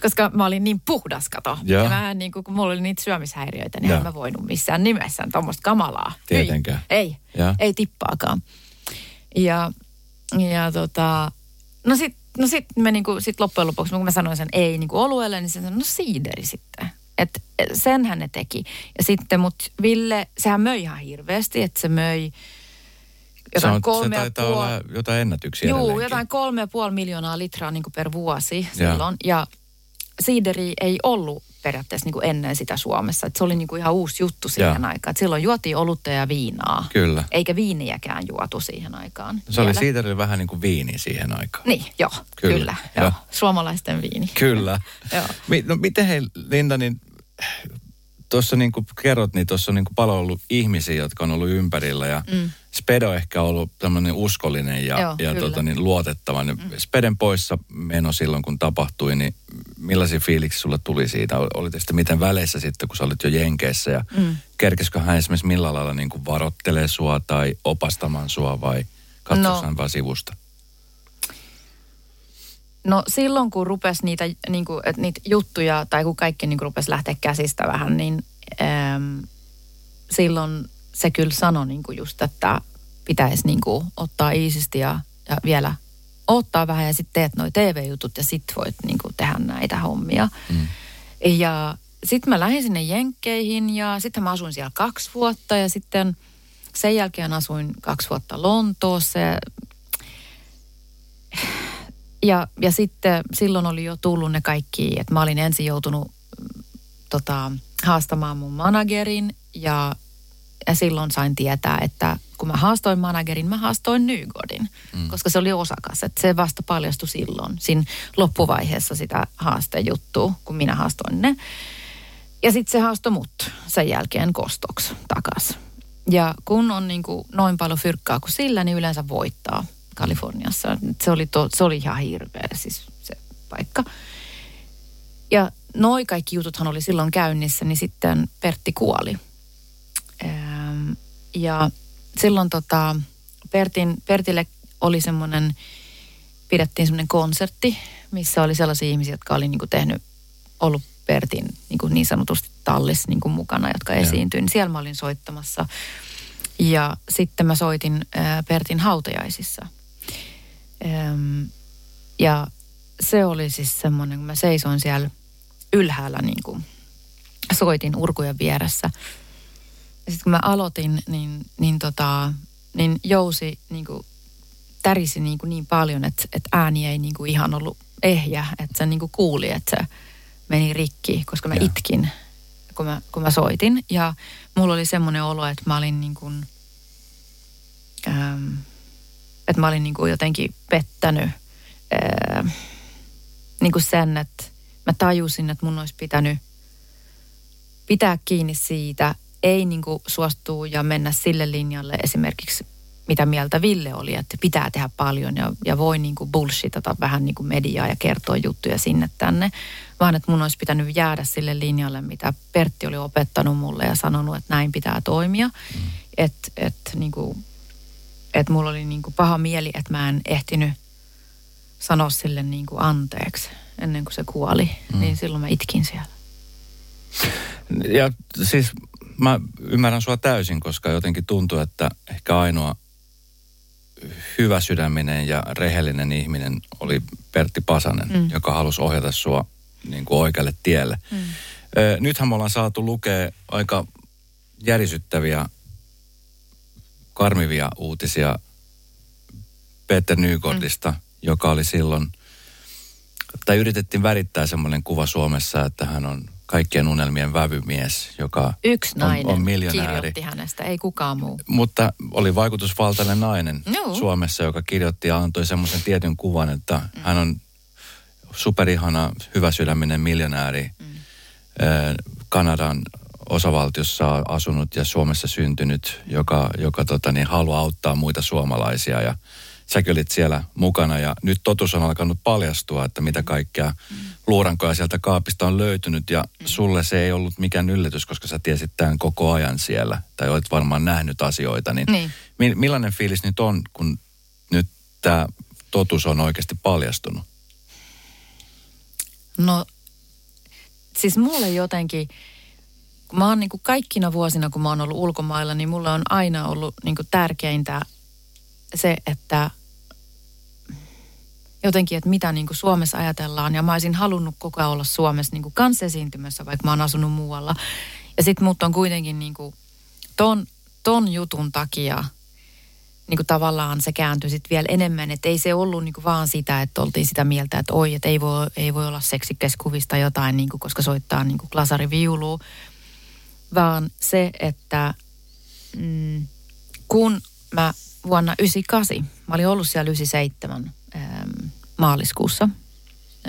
Koska mä olin niin puhdas, kato. Joo. Ja mä en, niinku, kun mulla oli niitä syömishäiriöitä, niin Joo. en mä voinut missään nimessään tuommoista kamalaa. Tietenkään. Ei, ei, ei tippaakaan. Ja, ja tota, no sit, no sit me niinku, sit loppujen lopuksi, kun mä sanoin sen ei niinku olueelle, niin se sanoi, no siideri sitten. Että senhän ne teki. Ja sitten mut Ville, sehän möi ihan hirveästi, että se möi Se, jotain on, se kolme ja taitaa puoli- olla jotain ennätyksiä Juu, edelleenkin. jotain kolme ja puoli miljoonaa litraa niin per vuosi silloin. Ja siideri ei ollut periaatteessa niin ennen sitä Suomessa. Et se oli niin ihan uusi juttu siihen Joo. aikaan. Et silloin juotiin olutta ja viinaa. Kyllä. Eikä viiniäkään juotu siihen aikaan. Se oli vielä. oli vähän niin kuin viini siihen aikaan. Niin, joo, Kyllä, kyllä. joo. Suomalaisten viini. Kyllä. Joo. No miten hei Linda, niin tuossa niin kuin kerrot, niin tuossa on niin kuin paljon ollut ihmisiä, jotka on ollut ympärillä ja mm. Spedo on ehkä ollut tämmöinen uskollinen ja, Joo, ja kyllä. tota, niin luotettava. Mm. Speden poissa meno silloin, kun tapahtui, niin millaisia fiiliksi sulle tuli siitä? Olit sitten miten väleissä sitten, kun sä olit jo Jenkeissä ja mm. kerkesikö hän esimerkiksi millä lailla niin kuin varottelee sua tai opastamaan sua vai katsoiko No. hän vaan sivusta? No silloin, kun rupesi niitä, niin kuin, että niitä juttuja, tai kun kaikki niin kuin rupesi lähteä käsistä vähän, niin äm, silloin se kyllä sanoi niin kuin just, että pitäisi niin kuin ottaa iisisti ja, ja vielä ottaa vähän ja sitten teet noi TV-jutut ja sit voit niin kuin tehdä näitä hommia. Mm. Ja sitten mä lähdin sinne Jenkkeihin ja sitten mä asuin siellä kaksi vuotta ja sitten sen jälkeen asuin kaksi vuotta Lontoossa ja ja, ja sitten silloin oli jo tullut ne kaikki, että mä olin ensin joutunut mm, tota, haastamaan mun managerin ja, ja silloin sain tietää, että kun mä haastoin managerin, mä haastoin Nygodin, mm. koska se oli osakas. Että se vasta paljastui silloin, siinä loppuvaiheessa sitä haastejuttua, kun minä haastoin ne. Ja sitten se haastoi mut sen jälkeen kostoksi takas. Ja kun on niin kuin noin paljon fyrkkaa kuin sillä, niin yleensä voittaa Kaliforniassa. Se oli, to, se oli ihan hirveä siis se paikka. Ja noi kaikki jututhan oli silloin käynnissä, niin sitten Pertti kuoli. Ähm, ja silloin tota, Pertin, Pertille oli semmoinen, pidettiin semmoinen konsertti, missä oli sellaisia ihmisiä, jotka oli niinku tehnyt, ollut Pertin niin, kuin niin sanotusti tallis niin kuin mukana, jotka esiintyi. Niin siellä mä olin soittamassa. Ja sitten mä soitin ää, Pertin hautajaisissa. Äm, ja se oli siis semmoinen, kun mä seisoin siellä ylhäällä niin kuin soitin urkujen vieressä. Ja sitten kun mä aloitin, niin, niin, tota, niin jousi niin kuin tärisi niin, kuin niin paljon, että, että ääni ei niin kuin ihan ollut ehjä. Että se niin kuin kuuli, että se meni rikki, koska mä Joo. itkin, kun mä, kun mä soitin. Ja mulla oli semmoinen olo, että mä olin niin kuin, äm, että mä olin niin kuin jotenkin pettänyt ää, niin kuin sen, että mä tajusin, että mun olisi pitänyt pitää kiinni siitä, ei niin kuin suostua ja mennä sille linjalle esimerkiksi, mitä mieltä Ville oli, että pitää tehdä paljon ja, ja voi niin kuin bullshitata vähän niin kuin mediaa ja kertoa juttuja sinne tänne, vaan että mun olisi pitänyt jäädä sille linjalle, mitä Pertti oli opettanut mulle ja sanonut, että näin pitää toimia. Mm. Että et, niin kuin, et mulla oli niin kuin paha mieli, että mä en ehtinyt sanoa sille niin kuin anteeksi ennen kuin se kuoli. Mm. Niin silloin mä itkin siellä. Ja siis mä ymmärrän sua täysin, koska jotenkin tuntuu, että ehkä ainoa hyvä sydäminen ja rehellinen ihminen oli Pertti Pasanen, mm. joka halusi ohjata sua niin kuin oikealle tielle. Mm. Ö, nythän me ollaan saatu lukea aika järisyttäviä, karmivia uutisia Peter Nygårdista, mm. joka oli silloin tai yritettiin värittää semmoinen kuva Suomessa, että hän on kaikkien unelmien vävymies, joka Yksi nainen on, on miljonääri. kirjoitti hänestä, ei kukaan muu. Mutta oli vaikutusvaltainen nainen Joo. Suomessa, joka kirjoitti ja antoi semmoisen tietyn kuvan, että mm. hän on superihana, hyväsydäminen miljonääri. Mm. Kanadan osavaltiossa asunut ja Suomessa syntynyt, joka, joka tota, niin, haluaa auttaa muita suomalaisia ja säkin olit siellä mukana ja nyt totuus on alkanut paljastua, että mitä kaikkea mm. Luurankoja sieltä kaapista on löytynyt ja mm. sulle se ei ollut mikään yllätys, koska sä tiesit tämän koko ajan siellä tai olet varmaan nähnyt asioita, niin, Niin. mi- millainen fiilis nyt on, kun nyt tämä totuus on oikeasti paljastunut? No, siis mulle jotenkin, kun mä oon niin kuin kaikkina vuosina, kun mä oon ollut ulkomailla, niin mulle on aina ollut niin kuin tärkeintä se, että jotenkin, että mitä niin kuin Suomessa ajatellaan. Ja mä olisin halunnut koko ajan olla Suomessa niin kuin kansesiintymässä, vaikka mä oon asunut muualla. Ja sit mut on kuitenkin niin kuin ton, ton jutun takia niin kuin tavallaan se kääntyi sitten vielä enemmän. Että ei se ollut niin kuin vaan sitä, että oltiin sitä mieltä, että oi, että ei voi, ei voi olla seksikkäs kuvista jotain, niin kuin, koska soittaa niin kuin glasariviulua. Vaan se, että mm, kun mä vuonna 98, mä olin ollut siellä 97 ähm, maaliskuussa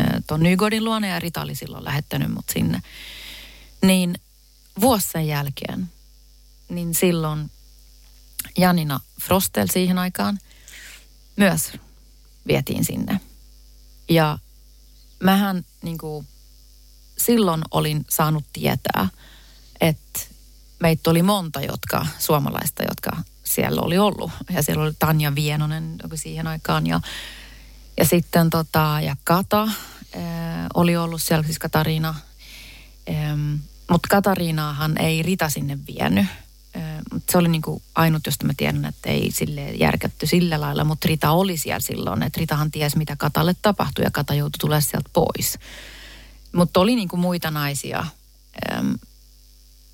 äh, tuon Nygodin luona ja Rita oli silloin lähettänyt mut sinne. Niin vuosi sen jälkeen, niin silloin Janina Frostel siihen aikaan myös vietiin sinne. Ja mähän niin kuin, silloin olin saanut tietää, että meitä oli monta jotka, suomalaista, jotka siellä oli ollut. Ja siellä oli Tanja Vienonen siihen aikaan ja, ja sitten tota, ja Kata ää, oli ollut siellä, siis Katariina. Mutta Katariinaahan ei Rita sinne vienyt. Mutta se oli niinku ainut, josta mä tiedän, että ei sille järkätty sillä lailla. Mutta Rita oli siellä silloin, että Ritahan tiesi, mitä Katalle tapahtui ja Kata joutui tulemaan sieltä pois. Mutta oli niinku muita naisia.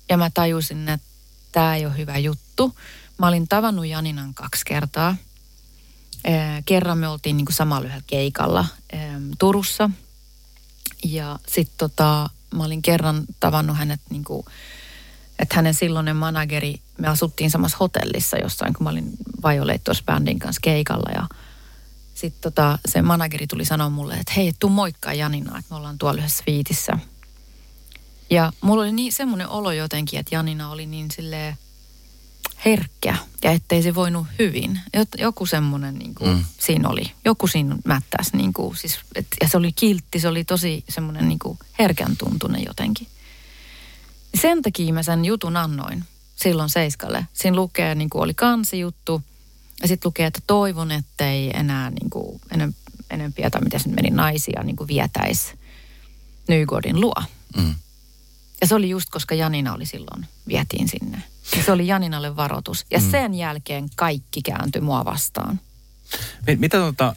Ja mä tajusin, että tämä ei ole hyvä juttu. Mä olin tavannut Janinan kaksi kertaa. Ee, kerran me oltiin niinku samalla yhdellä keikalla em, Turussa. Ja sitten tota, mä olin kerran tavannut hänet niinku, että hänen silloinen manageri, me asuttiin samassa hotellissa jossain, kun mä olin Violators Bandin kanssa keikalla ja sitten tota, se manageri tuli sanoa mulle, että hei, tuu moikkaa Janina, että me ollaan tuolla yhdessä viitissä. Ja mulla oli niin semmoinen olo jotenkin, että Janina oli niin silleen herkkä ja ettei se voinut hyvin. Joku semmoinen niin kuin, Mm. siinä oli. Joku siinä mättäs niin kuin, siis, et, ja se oli kiltti, se oli tosi semmoinen niin kuin herkän tuntunen jotenkin. Sen takia mä sen jutun annoin silloin Seiskalle. Siinä lukee, niin kuin oli kansijuttu ja sitten lukee, että toivon, ettei enää niin kuin, enem, enempiä, tai miten se meni, naisia niin kuin vietäisi Nygodin luo. Mm. Ja se oli just, koska Janina oli silloin, vietiin sinne. Ja se oli Janinalle varoitus. Ja mm. sen jälkeen kaikki kääntyi mua vastaan. Mi- Mitä tota...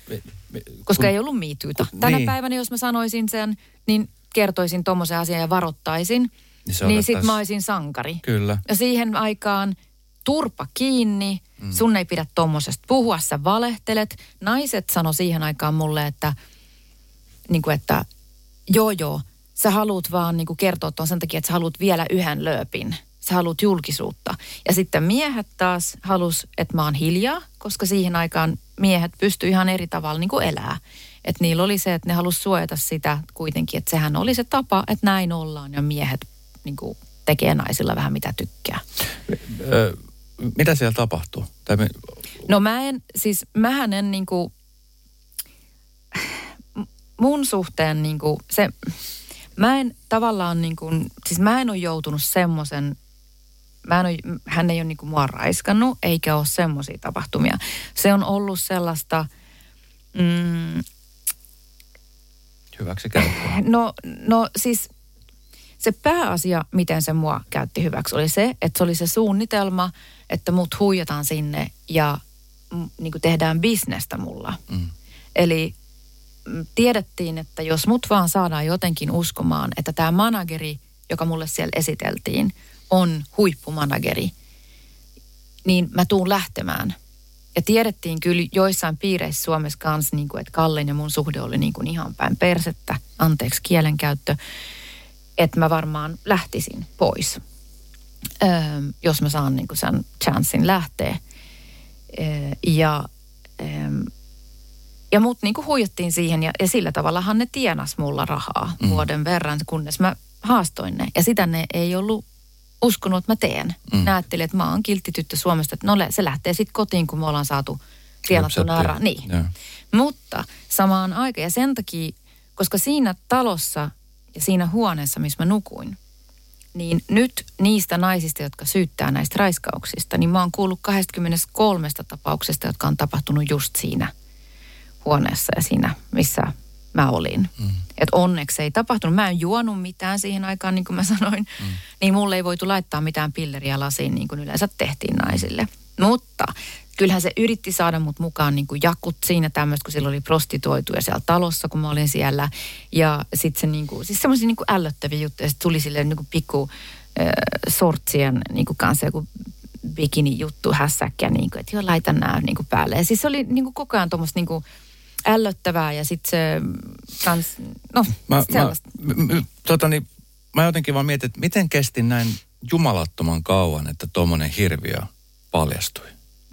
Koska kun- ei ollut miityytä. Tänä niin. päivänä, jos mä sanoisin sen, niin kertoisin tommosen asian ja varoittaisin. Niin Niin otettaisiin- sit mä olisin sankari. Kyllä. Ja siihen aikaan turpa kiinni, mm. sun ei pidä tommosesta puhua, sä valehtelet. Naiset sano siihen aikaan mulle, että, niin kuin että joo joo, sä haluat vaan niin kuin kertoa tuon sen takia, että sä haluat vielä yhden lööpin. Sä haluat julkisuutta. Ja sitten miehet taas halus, että mä oon hiljaa, koska siihen aikaan miehet pysty ihan eri tavalla niin kuin elää. Että niillä oli se, että ne halus suojata sitä kuitenkin, että sehän oli se tapa, että näin ollaan ja miehet niin kuin tekee naisilla vähän mitä tykkää. Ö, mitä siellä tapahtuu? Tai me, No mä en, siis mähän en niinku, mun suhteen niinku se, mä en tavallaan niinku, siis mä en ole joutunut semmoisen, mä en ole, hän ei ole niinku mua raiskannut, eikä ole semmoisia tapahtumia. Se on ollut sellaista, mm, hyväksi käyttöön. No, no siis se pääasia, miten se mua käytti hyväksi, oli se, että se oli se suunnitelma, että mut huijataan sinne ja mm, niin kuin tehdään bisnestä mulla. Mm. Eli mm, tiedettiin, että jos mut vaan saadaan jotenkin uskomaan, että tämä manageri, joka mulle siellä esiteltiin, on huippumanageri, niin mä tuun lähtemään. Ja tiedettiin kyllä joissain piireissä Suomessa kanssa, niin kuin, että Kallen ja mun suhde oli niin kuin ihan päin persettä, anteeksi kielenkäyttö, että mä varmaan lähtisin pois, öö, jos mä saan niin kuin sen chanssin lähteä. Öö, ja öö, ja mut niin kuin huijattiin siihen ja, ja sillä tavallahan ne tienas mulla rahaa mm. vuoden verran, kunnes mä haastoin ne. Ja sitä ne ei ollut uskonut, että mä teen. Mm. Ajattelin, että mä oon kiltti tyttö Suomesta, että no se lähtee sitten kotiin, kun me ollaan saatu tienattu nara. Niin. Mutta samaan aikaan, ja sen takia, koska siinä talossa ja siinä huoneessa, missä mä nukuin, niin nyt niistä naisista, jotka syyttää näistä raiskauksista, niin mä oon kuullut 23 tapauksesta, jotka on tapahtunut just siinä huoneessa ja siinä, missä mä olin. Mm. Että onneksi ei tapahtunut. Mä en juonut mitään siihen aikaan, niin kuin mä sanoin. Mm. Niin mulle ei voitu laittaa mitään pilleriä lasiin, niin kuin yleensä tehtiin naisille. Mutta kyllähän se yritti saada mut mukaan niin kuin jakut siinä tämmöistä, kun sillä oli prostituoituja siellä talossa, kun mä olin siellä. Ja sitten se niin kuin, siis semmoisia niin ällöttäviä juttuja. Sitten tuli silleen niin kuin pikku äh, sortsien niin kuin kanssa joku bikini-juttu, hässäkkä, niin kuin, että joo, laitan nämä niin kuin päälle. Ja siis se oli niin kuin koko ajan tuommoista niin kuin, ällöttävää ja sitten se kans, no mä, sellaista. Mä, m, m, totani, mä jotenkin vaan mietin, että miten kesti näin jumalattoman kauan, että tuommoinen hirviö paljastui.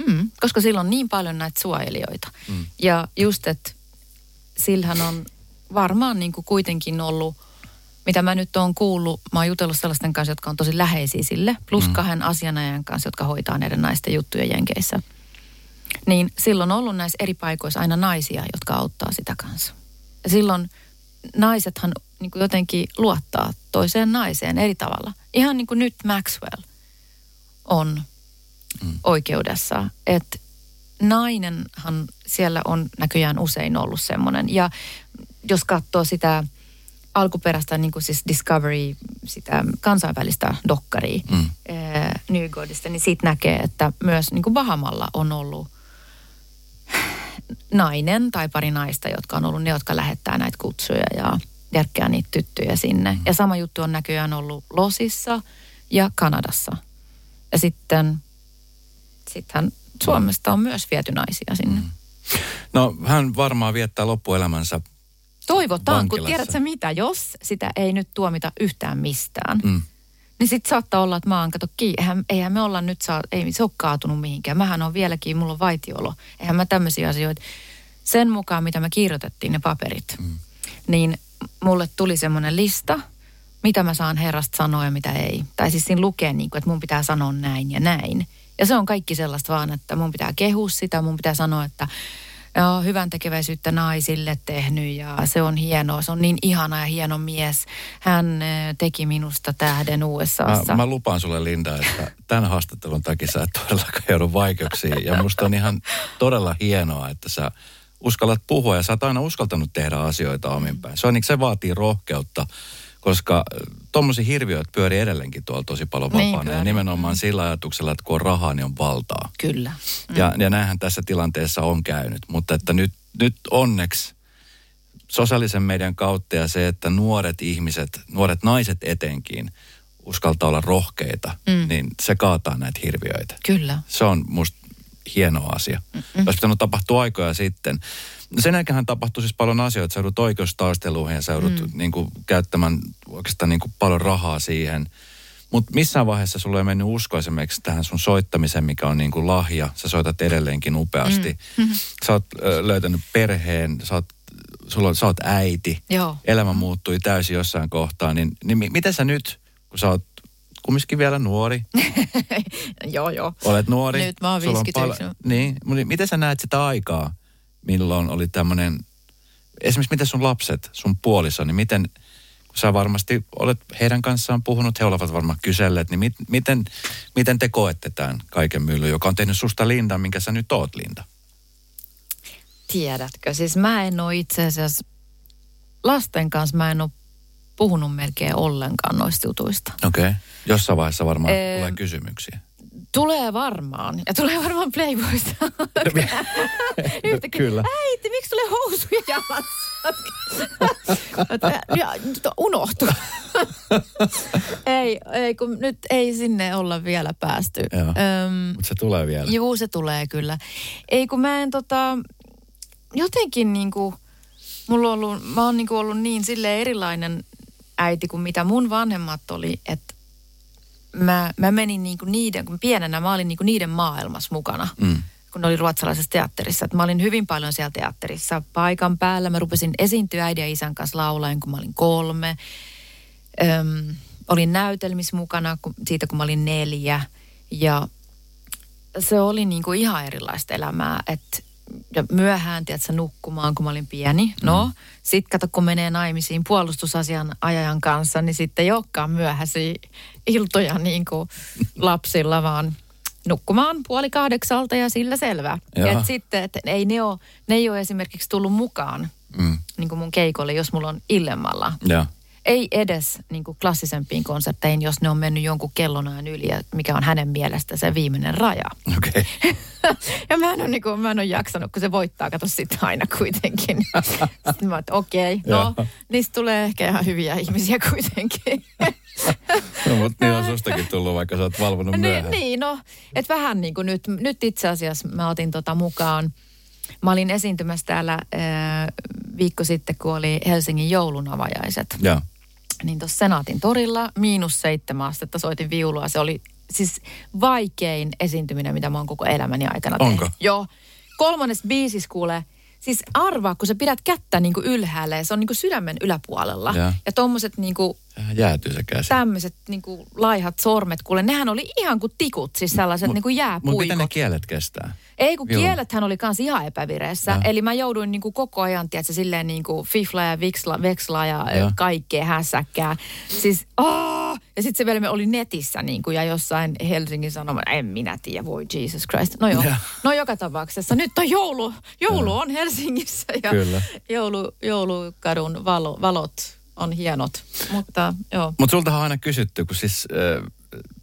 Mm, koska sillä on niin paljon näitä suojelijoita. Mm. Ja just, että sillähän on varmaan niin kuin kuitenkin ollut, mitä mä nyt oon kuullut, mä oon jutellut sellaisten kanssa, jotka on tosi läheisiä sille, plus mm. kahden asianajan kanssa, jotka hoitaa näiden naisten juttuja Jenkeissä – niin silloin on ollut näissä eri paikoissa aina naisia, jotka auttaa sitä kanssa. Ja silloin naisethan niin kuin jotenkin luottaa toiseen naiseen eri tavalla. Ihan niin kuin nyt Maxwell on mm. oikeudessa. Että nainenhan siellä on näköjään usein ollut semmoinen. Ja jos katsoo sitä alkuperäistä niin kuin siis Discovery, sitä kansainvälistä dokkaria mm. Newgodista, niin siitä näkee, että myös niin kuin Bahamalla on ollut – nainen tai pari naista, jotka on ollut ne, jotka lähettää näitä kutsuja ja järkkää niitä tyttöjä sinne. Mm. Ja sama juttu on näköjään ollut Losissa ja Kanadassa. Ja sitten sittenhän Suomesta on myös viety naisia sinne. Mm. No hän varmaan viettää loppuelämänsä Toivotaan, vankilassa. kun tiedätkö mitä, jos sitä ei nyt tuomita yhtään mistään, mm niin sitten saattaa olla, että mä oon, kato, eihän, eihän me olla nyt, saa, ei se ole kaatunut mihinkään. Mähän on vieläkin, mulla on vaitiolo. Eihän mä tämmöisiä asioita. Sen mukaan, mitä me kirjoitettiin ne paperit, mm. niin mulle tuli semmoinen lista, mitä mä saan herrasta sanoa ja mitä ei. Tai siis siinä lukee, niin kuin, että mun pitää sanoa näin ja näin. Ja se on kaikki sellaista vaan, että mun pitää kehua sitä, mun pitää sanoa, että hyvän tekeväisyyttä naisille tehnyt ja se on hienoa. Se on niin ihana ja hieno mies. Hän teki minusta tähden USAssa. Mä, mä lupaan sulle Linda, että tämän haastattelun takia sä et todellakaan joudu vaikeuksiin. Ja musta on ihan todella hienoa, että sä uskallat puhua ja sä oot aina uskaltanut tehdä asioita ominpäin. Se, on, niin, se vaatii rohkeutta koska äh, tuommoisia hirviöitä pyörii edelleenkin tuolla tosi paljon niin, vapaana. Niin, ja nimenomaan sillä ajatuksella, että kun on rahaa, niin on valtaa. Kyllä. Mm. Ja, ja näinhän tässä tilanteessa on käynyt. Mutta että nyt, nyt onneksi sosiaalisen median kautta ja se, että nuoret ihmiset, nuoret naiset etenkin, uskaltaa olla rohkeita, mm. niin se kaataa näitä hirviöitä. Kyllä. Se on musta hieno asia. Mm-mm. Olisi pitänyt tapahtua aikoja sitten. Sen jälkeen tapahtui siis paljon asioita. Sä joudut oikeustaisteluihin ja sä joudut mm. niin kuin, käyttämään oikeastaan niin kuin, paljon rahaa siihen. Mutta missään vaiheessa sulla ei mennyt usko esimerkiksi tähän sun soittamiseen, mikä on niin kuin lahja. Sä soitat edelleenkin upeasti. Mm. Mm-hmm. Sä oot ö, löytänyt perheen, sä oot, sulla, sä oot äiti. Joo. Elämä muuttui täysin jossain kohtaa. Niin, niin miten sä nyt, kun sä oot kumminkin vielä nuori. joo, joo. Olet nuori. Nyt mä oon 51. Pal- niin, mutta miten sä näet sitä aikaa, milloin oli tämmöinen, esimerkiksi miten sun lapset, sun puoliso, niin miten, kun sä varmasti olet heidän kanssaan puhunut, he ovat varmaan kyselleet, niin mit, miten, miten te koette tämän kaiken myllyn, joka on tehnyt susta Linda, minkä sä nyt oot Linda? Tiedätkö, siis mä en ole itse asiassa, lasten kanssa mä en ole puhunut melkein ollenkaan noista jutuista. Okei. Okay. Jossain vaiheessa varmaan ee, tulee kysymyksiä. Tulee varmaan. Ja tulee varmaan Playboysta. Yhtäkkiä, Kyllä. äiti, miksi tulee housuja jalassa? ja, unohtu. ei, ei, kun nyt ei sinne olla vielä päästy. Öm, Mutta se tulee vielä. Juu, se tulee kyllä. Ei kun mä en tota, jotenkin niinku, mulla on ollut, mä oon niinku ollut niin sille erilainen äiti kuin mitä mun vanhemmat oli, että mä, mä menin niinku niiden, kun pienenä mä olin niinku niiden maailmassa mukana. Mm. kun oli ruotsalaisessa teatterissa. Et mä olin hyvin paljon siellä teatterissa paikan päällä. Mä rupesin esiintyä äidin ja isän kanssa laulaen, kun mä olin kolme. Öm, olin näytelmissä mukana kun, siitä, kun mä olin neljä. Ja se oli niin kuin ihan erilaista elämää. että ja myöhään, tiedätkö, nukkumaan, kun mä olin pieni. No, mm. sit kato, kun menee naimisiin puolustusasian ajajan kanssa, niin sitten ei olekaan myöhäisiä iltoja niin kuin lapsilla, vaan nukkumaan puoli kahdeksalta ja sillä selvä. Ja et sitten, että ei ne, ole, ne ei ole esimerkiksi tullut mukaan Mm. niin kuin mun keikolle, jos mulla on illemmalla. Joo. Ei edes niin kuin klassisempiin konsertteihin, jos ne on mennyt jonkun kellonaan yli, ja mikä on hänen mielestä se viimeinen raja. Okei. Okay. ja mä en, ole, niin kuin, mä en ole jaksanut, kun se voittaa, kato sitten aina kuitenkin. sitten mä että okei, okay, no niistä tulee ehkä ihan hyviä ihmisiä kuitenkin. No, mutta niin on sustakin tullut, vaikka sä oot valvonut niin, myöhään. niin, no, että vähän niin kuin nyt, nyt itse asiassa mä otin tota mukaan. Mä olin esiintymässä täällä ää, viikko sitten, kun oli Helsingin joulunavajaiset. Joo. Niin tuossa Senaatin torilla miinus seitsemän astetta soitin viulua. Se oli siis vaikein esiintyminen, mitä mä oon koko elämäni aikana tehnyt. Onko? Joo. Kolmannes biisis kuulee, siis arvaa, kun sä pidät kättä niin kuin ylhäällä ja se on niin kuin sydämen yläpuolella. Joo. Ja tommoset niin kuin jäätyy se käsi. tämmöiset niin kuin laihat sormet, kuule, nehän oli ihan kuin tikut, siis sellaiset Mut- niin kuin Mutta jääpuikot. miten ne kielet kestää? Ei, kun kielethän oli kans ihan epävireessä. Joo. Eli mä jouduin niin kuin koko ajan, tiedätkö, silleen niin kuin fifla ja viksla, veksla ja Joo. kaikkea hässäkkää. Siis, aah! Ja sitten se vielä me oli netissä niin kuin, ja jossain Helsingin Sanomat, en minä tiedä, voi Jesus Christ. No joo, no joka tapauksessa. Nyt on joulu, joulu on Helsingissä ja Kyllä. Joulu, joulukadun valo, valot on hienot. Mutta joo, Mutta sulta on aina kysytty, kun siis äh,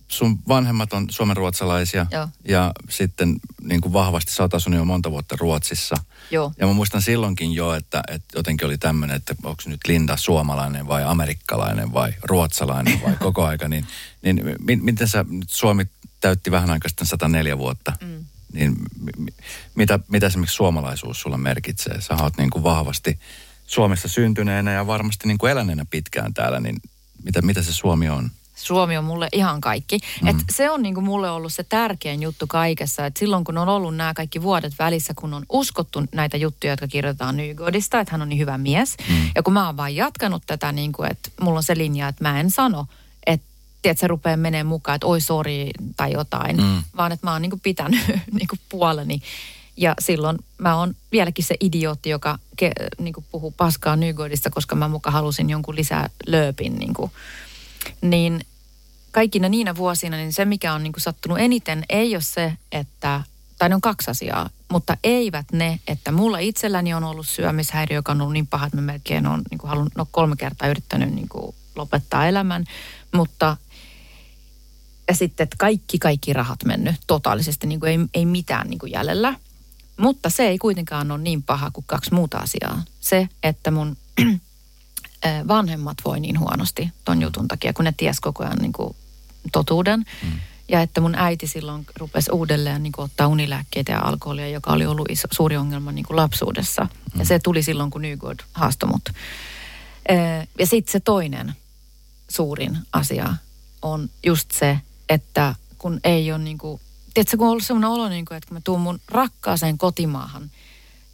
sun vanhemmat on suomenruotsalaisia Joo. ja sitten niin kuin vahvasti sä oot asunut jo monta vuotta Ruotsissa. joo. Ja mä muistan silloinkin jo, että, että jotenkin oli tämmöinen, että onko nyt Linda suomalainen vai amerikkalainen vai ruotsalainen vai koko aika. Niin, niin mi- miten sä, nyt Suomi täytti vähän aikaa sitten 104 vuotta, mm. niin mi- mi- mitä, mitä esimerkiksi suomalaisuus sulle merkitsee? Sä oot niin kuin vahvasti Suomessa syntyneenä ja varmasti niin kuin eläneenä pitkään täällä, niin mitä, mitä se Suomi on? Suomi on mulle ihan kaikki. Mm. Et se on niinku mulle ollut se tärkein juttu kaikessa, että silloin kun on ollut nämä kaikki vuodet välissä, kun on uskottu näitä juttuja, jotka kirjoitetaan Nygodista, että hän on niin hyvä mies. Mm. Ja kun mä oon vaan jatkanut tätä, niin kuin, että mulla on se linja, että mä en sano, että tiedät, se rupeaa menee mukaan, että oi sori tai jotain, mm. vaan että mä oon niinku pitänyt niinku puoleni. Ja silloin mä oon vieläkin se idiootti, joka ke, niinku puhuu paskaa Nygodista, koska mä muka halusin jonkun lisää lööpin niinku niin kaikkina niinä vuosina, niin se mikä on niin kuin sattunut eniten ei ole se, että, tai ne on kaksi asiaa, mutta eivät ne, että mulla itselläni on ollut syömishäiriö, joka on ollut niin paha, että mä melkein on niin kuin halunnut, no kolme kertaa yrittänyt niin kuin lopettaa elämän, mutta ja sitten, että kaikki, kaikki rahat mennyt totaalisesti, niin kuin ei, ei mitään niin kuin jäljellä. Mutta se ei kuitenkaan ole niin paha kuin kaksi muuta asiaa. Se, että mun vanhemmat voi niin huonosti ton jutun takia, kun ne ties koko ajan niin kuin totuuden. Mm. Ja että mun äiti silloin rupesi uudelleen niin kuin ottaa unilääkkeitä ja alkoholia, joka oli ollut iso, suuri ongelma niin kuin lapsuudessa. Mm. Ja se tuli silloin, kun Nygård haastoi mut. Ja sitten se toinen suurin asia on just se, että kun ei ole niin kuin, tiedätkö, kun on ollut sellainen olo, niin kuin, että kun mä tuun mun rakkaaseen kotimaahan,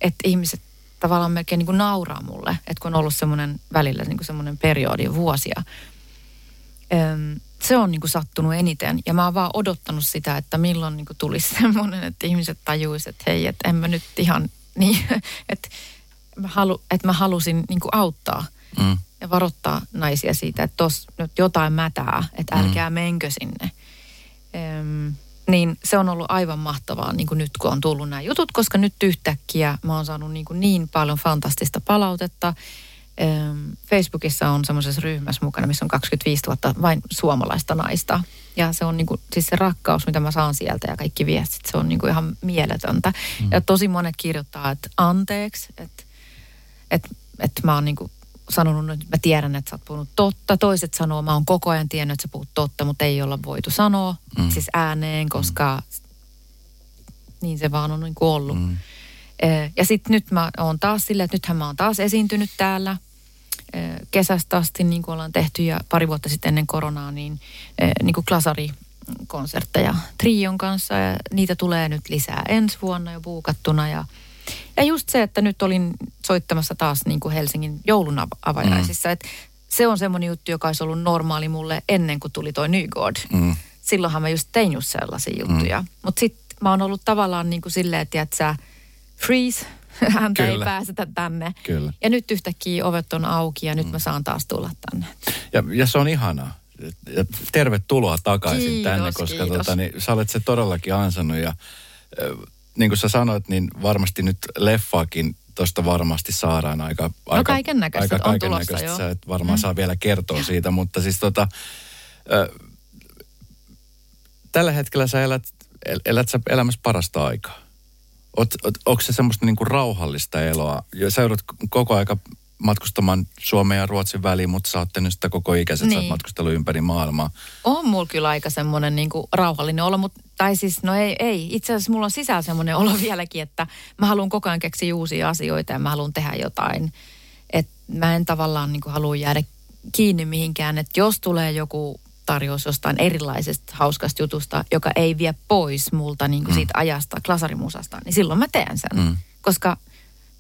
että ihmiset tavallaan melkein niin kuin nauraa mulle, että kun on ollut semmoinen välillä niin kuin semmoinen periodi vuosia. Öm, se on niin kuin sattunut eniten ja mä oon vaan odottanut sitä, että milloin niin kuin tulisi semmoinen, että ihmiset tajuisivat, että hei, että en mä nyt ihan niin, että mä, halu, että mä halusin niin kuin auttaa Mm. ja varoittaa naisia siitä, että tos nyt jotain mätää, että älkää mm. menkö sinne. Öm, niin se on ollut aivan mahtavaa niin kuin nyt, kun on tullut nämä jutut, koska nyt yhtäkkiä mä oon saanut niin, kuin niin paljon fantastista palautetta. Facebookissa on semmoisessa ryhmässä mukana, missä on 25 000 vain suomalaista naista. Ja se on niin kuin, siis se rakkaus, mitä mä saan sieltä ja kaikki viestit, se on niin kuin ihan mieletöntä. Mm. Ja tosi monet kirjoittaa, että anteeksi, että, että, että mä oon niin kuin sanonut, että mä tiedän, että sä oot puhunut totta. Toiset sanoo, mä oon koko ajan tiennyt, että sä puhut totta, mutta ei olla voitu sanoa mm. siis ääneen, koska mm. niin se vaan on niin kuin ollut. Mm. Ja sitten nyt mä oon taas silleen, että nythän mä oon taas esiintynyt täällä kesästä asti, niin kuin ollaan tehty ja pari vuotta sitten ennen koronaa, niin, niin kuin klasarikonsertteja Trion kanssa ja niitä tulee nyt lisää ensi vuonna jo buukattuna ja ja just se, että nyt olin soittamassa taas niin kuin Helsingin joulun avajaisissa, mm. että se on semmoinen juttu, joka olisi ollut normaali mulle ennen kuin tuli toi God. Mm. Silloinhan mä just tein just sellaisia juttuja. Mm. Mutta sitten mä oon ollut tavallaan niin kuin silleen, että, että sä freeze, häntä Kyllä. ei pääsetä tänne. Kyllä. Ja nyt yhtäkkiä ovet on auki ja nyt mm. mä saan taas tulla tänne. Ja, ja se on ihanaa. Ja tervetuloa takaisin kiitos, tänne, koska tota, niin, sä olet se todellakin ansannut ja niin kuin sä sanoit, niin varmasti nyt leffaakin tuosta varmasti saadaan aika... No aika kaiken näköistä aika on tulossa, joo. Sä et varmaan mm. saa vielä kertoa siitä, mutta siis tota... Ö, tällä hetkellä sä elät, el, elät sä elämässä parasta aikaa. Oot, oot, onko se semmoista niinku rauhallista eloa? Ja sä joudut koko aika matkustamaan Suomen ja Ruotsin väliin, mutta sä oot sitä koko ikäiset, niin. sä oot niin. matkustellut ympäri maailmaa. On mulla kyllä aika semmoinen niin rauhallinen olo, mutta tai siis no ei, ei. Itse asiassa mulla on sisällä semmoinen olo vieläkin, että mä haluan koko ajan keksiä uusia asioita ja mä haluan tehdä jotain. Että mä en tavallaan niin halua jäädä kiinni mihinkään, että jos tulee joku tarjous jostain erilaisesta hauskasta jutusta, joka ei vie pois multa niin kuin mm. siitä ajasta, klasarimusasta, niin silloin mä teen sen. Mm. Koska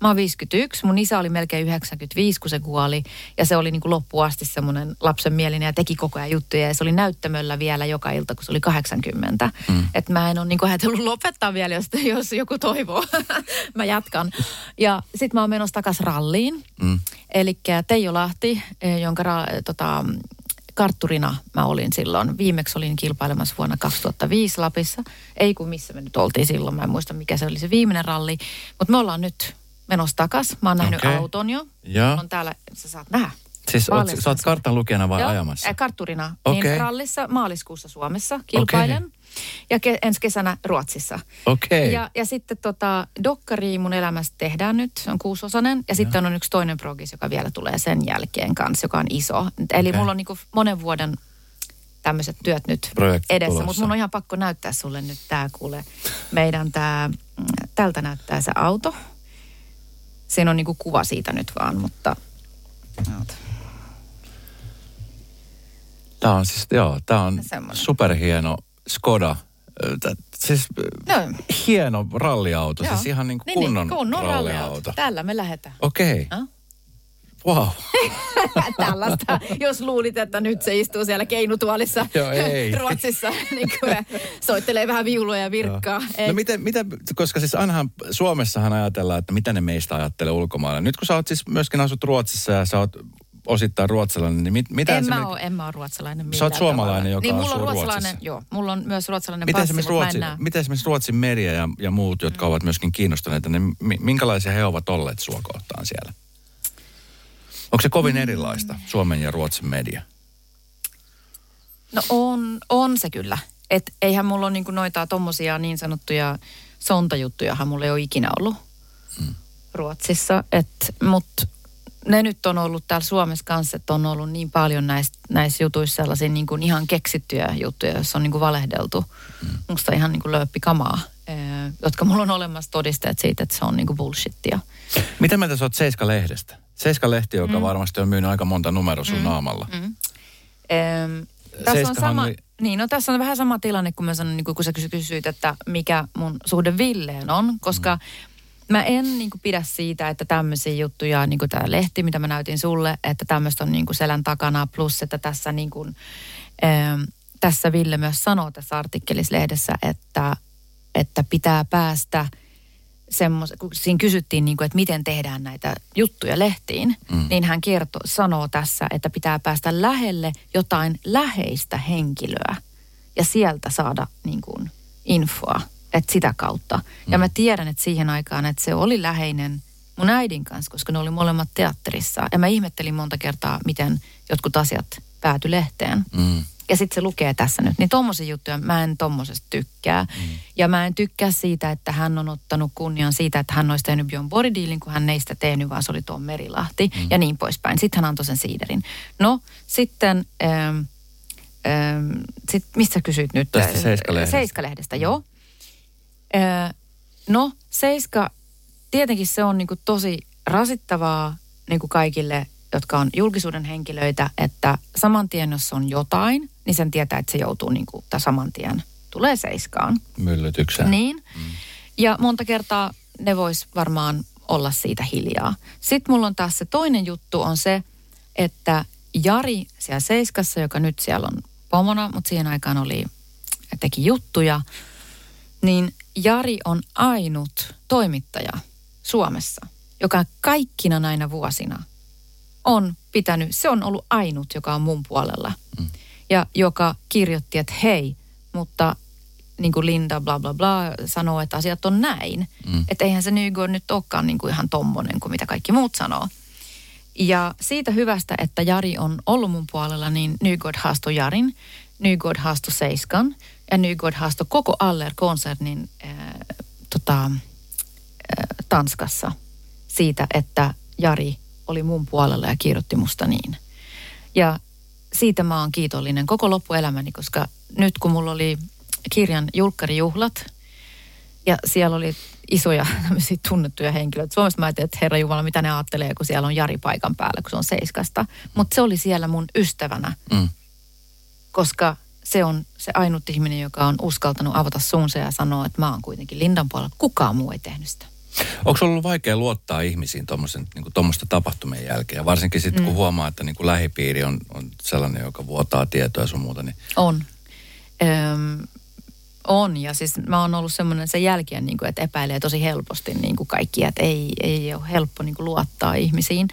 Mä oon 51, mun isä oli melkein 95, kun se kuoli. Ja se oli niin kuin loppuun asti semmoinen lapsenmielinen ja teki koko ajan juttuja. Ja se oli näyttämöllä vielä joka ilta, kun se oli 80. Mm. Että mä en ole niin kuin ajatellut lopettaa vielä, jos, jos joku toivoo. mä jatkan. Ja sit mä oon menossa takas ralliin. Mm. Eli Teijo Lahti, eh, jonka ra- tota, kartturina mä olin silloin. Viimeksi olin kilpailemassa vuonna 2005 Lapissa. Ei kun missä me nyt oltiin silloin. Mä en muista mikä se oli se viimeinen ralli. Mutta me ollaan nyt menossa takas. Mä oon nähnyt okay. auton jo. Ja. On täällä, sä saat nähdä. Siis oot, sä oot kartan lukijana vai Joo, ajamassa? Äh, kartturina. Okay. Niin rallissa maaliskuussa Suomessa kilpailen. Okay. Ja ke, ensi kesänä Ruotsissa. Okay. Ja, ja sitten tota, dokkari mun elämästä tehdään nyt, se on kuusosainen. Ja, ja sitten on yksi toinen progis, joka vielä tulee sen jälkeen kanssa, joka on iso. Eli okay. mulla on niinku monen vuoden tämmöiset työt nyt Projekti edessä. Mutta mun on ihan pakko näyttää sulle nyt tämä kuule. Meidän tämä, mm, tältä näyttää se auto. Siinä on niinku kuva siitä nyt vaan, mutta... Tämä on siis, joo, tämä on superhieno Skoda. Siis no. hieno ralliauto, joo. siis ihan niin kuin niin, kunnon, niin, kunnon ralliauto. ralliauto. Tällä me lähdetään. Okei. Okay. Ah? Wow. Tällaista, jos luulit, että nyt se istuu siellä keinutuolissa Joo, ei. Ruotsissa, niin kuin soittelee vähän viulua ja virkkaa. No miten, miten, koska siis ainahan Suomessahan ajatellaan, että mitä ne meistä ajattelee ulkomailla. Nyt kun sä oot siis myöskin asut Ruotsissa ja sä oot osittain ruotsalainen, niin mit, mitä en mä, ole, en mä ole ruotsalainen Sä oot suomalainen, tavalla. joka niin, mulla on ruotsalainen, Ruotsissa. Joo, mulla on myös ruotsalainen miten passi, mutta Ruotsi, mä en Miten esimerkiksi Ruotsin media ja, ja muut, jotka mm. ovat myöskin kiinnostuneita, niin minkälaisia he ovat olleet sua kohtaan siellä? Onko se kovin erilaista, Suomen ja Ruotsin media? No on, on se kyllä. Et eihän mulla ole niinku noita tommosia niin sanottuja sontajuttujahan mulla ei ole ikinä ollut hmm. Ruotsissa. Mutta ne nyt on ollut täällä Suomessa kanssa, että on ollut niin paljon näistä näissä jutuissa sellaisia niin kuin ihan keksittyjä juttuja, joissa on niin kuin valehdeltu. Hmm. Musta ihan niin kuin lööppikamaa, jotka mulla on olemassa todisteet siitä, että se on niin kuin bullshittia. Mitä mieltä sä oot Seiska-lehdestä? Seiska-lehti, joka mm. varmasti on myynyt aika monta numeroa sun mm. naamalla. Mm. Ehm, tässä on sama, oli... niin, no tässä on vähän sama tilanne, kun mä sanoin, niin kun sä kysyit, että mikä mun suhde Villeen on, koska mm. mä en niin kuin, pidä siitä, että tämmöisiä juttuja, niin kuin tämä lehti, mitä mä näytin sulle, että tämmöistä on niin kuin selän takana, plus että tässä niin kuin, ähm, tässä Ville myös sanoo tässä artikkelissa lehdessä, että, että pitää päästä – semmos, kun siinä kysyttiin, niin kuin, että miten tehdään näitä juttuja lehtiin, mm. niin hän kertoo, sanoo tässä, että pitää päästä lähelle jotain läheistä henkilöä ja sieltä saada niin kuin, infoa, että sitä kautta. Mm. Ja mä tiedän, että siihen aikaan, että se oli läheinen mun äidin kanssa, koska ne oli molemmat teatterissa. Ja mä ihmettelin monta kertaa, miten jotkut asiat pääty lehteen. Mm. Ja sitten se lukee tässä nyt. Niin tommosia juttuja mä en tommosesta tykkää. Mm. Ja mä en tykkää siitä, että hän on ottanut kunnian siitä, että hän olisi tehnyt Björn Bordealin, kun hän ei sitä tehnyt, vaan se oli tuo Merilahti mm. ja niin poispäin. Sitten hän antoi sen siiderin. No, sitten... Ähm, ähm, sit, mistä kysyit nyt? Tästä Seiska-lehdestä. Seiska-lehdestä, joo. Äh, no, Seiska, tietenkin se on niinku tosi rasittavaa niinku kaikille jotka on julkisuuden henkilöitä, että saman tien, jos on jotain, niin sen tietää, että se joutuu niin kuin, saman tien tulee seiskaan. Myllytykseen. Niin. Mm. Ja monta kertaa ne vois varmaan olla siitä hiljaa. Sitten mulla on taas se toinen juttu on se, että Jari siellä Seiskassa, joka nyt siellä on pomona, mutta siihen aikaan oli, teki juttuja, niin Jari on ainut toimittaja Suomessa, joka kaikkina näinä vuosina – on pitänyt, se on ollut ainut, joka on mun puolella. Mm. Ja joka kirjoitti, että hei, mutta niin kuin Linda bla bla bla sanoo, että asiat on näin. Mm. Että eihän se Nygård nyt olekaan niin kuin ihan tommonen kuin mitä kaikki muut sanoo. Ja siitä hyvästä, että Jari on ollut mun puolella, niin Nygård haastoi Jarin, Nygård haastoi Seiskan ja Nygård haastoi koko Aller-konsernin äh, tota, äh, Tanskassa siitä, että Jari oli mun puolella ja kirjoitti musta niin. Ja siitä mä oon kiitollinen koko loppuelämäni, koska nyt kun mulla oli kirjan julkkarijuhlat ja siellä oli isoja tunnettuja henkilöitä. Suomessa mä ajattelin, että herra Jumala, mitä ne ajattelee, kun siellä on Jari paikan päällä, kun se on Seiskasta. Mutta se oli siellä mun ystävänä, mm. koska se on se ainut ihminen, joka on uskaltanut avata suunsa ja sanoa, että mä oon kuitenkin Lindan puolella. Kukaan muu ei tehnyt sitä. Onko ollut vaikea luottaa ihmisiin tuommoista niin tapahtumien jälkeen? Varsinkin sitten, mm. kun huomaa, että niin kuin lähipiiri on, on sellainen, joka vuotaa tietoa ja sun muuta. Niin... On. Öm, on, ja siis mä oon ollut semmoinen sen jälkeen, niin kuin, että epäilee tosi helposti niin kuin kaikki, että ei, ei ole helppo niin kuin luottaa ihmisiin.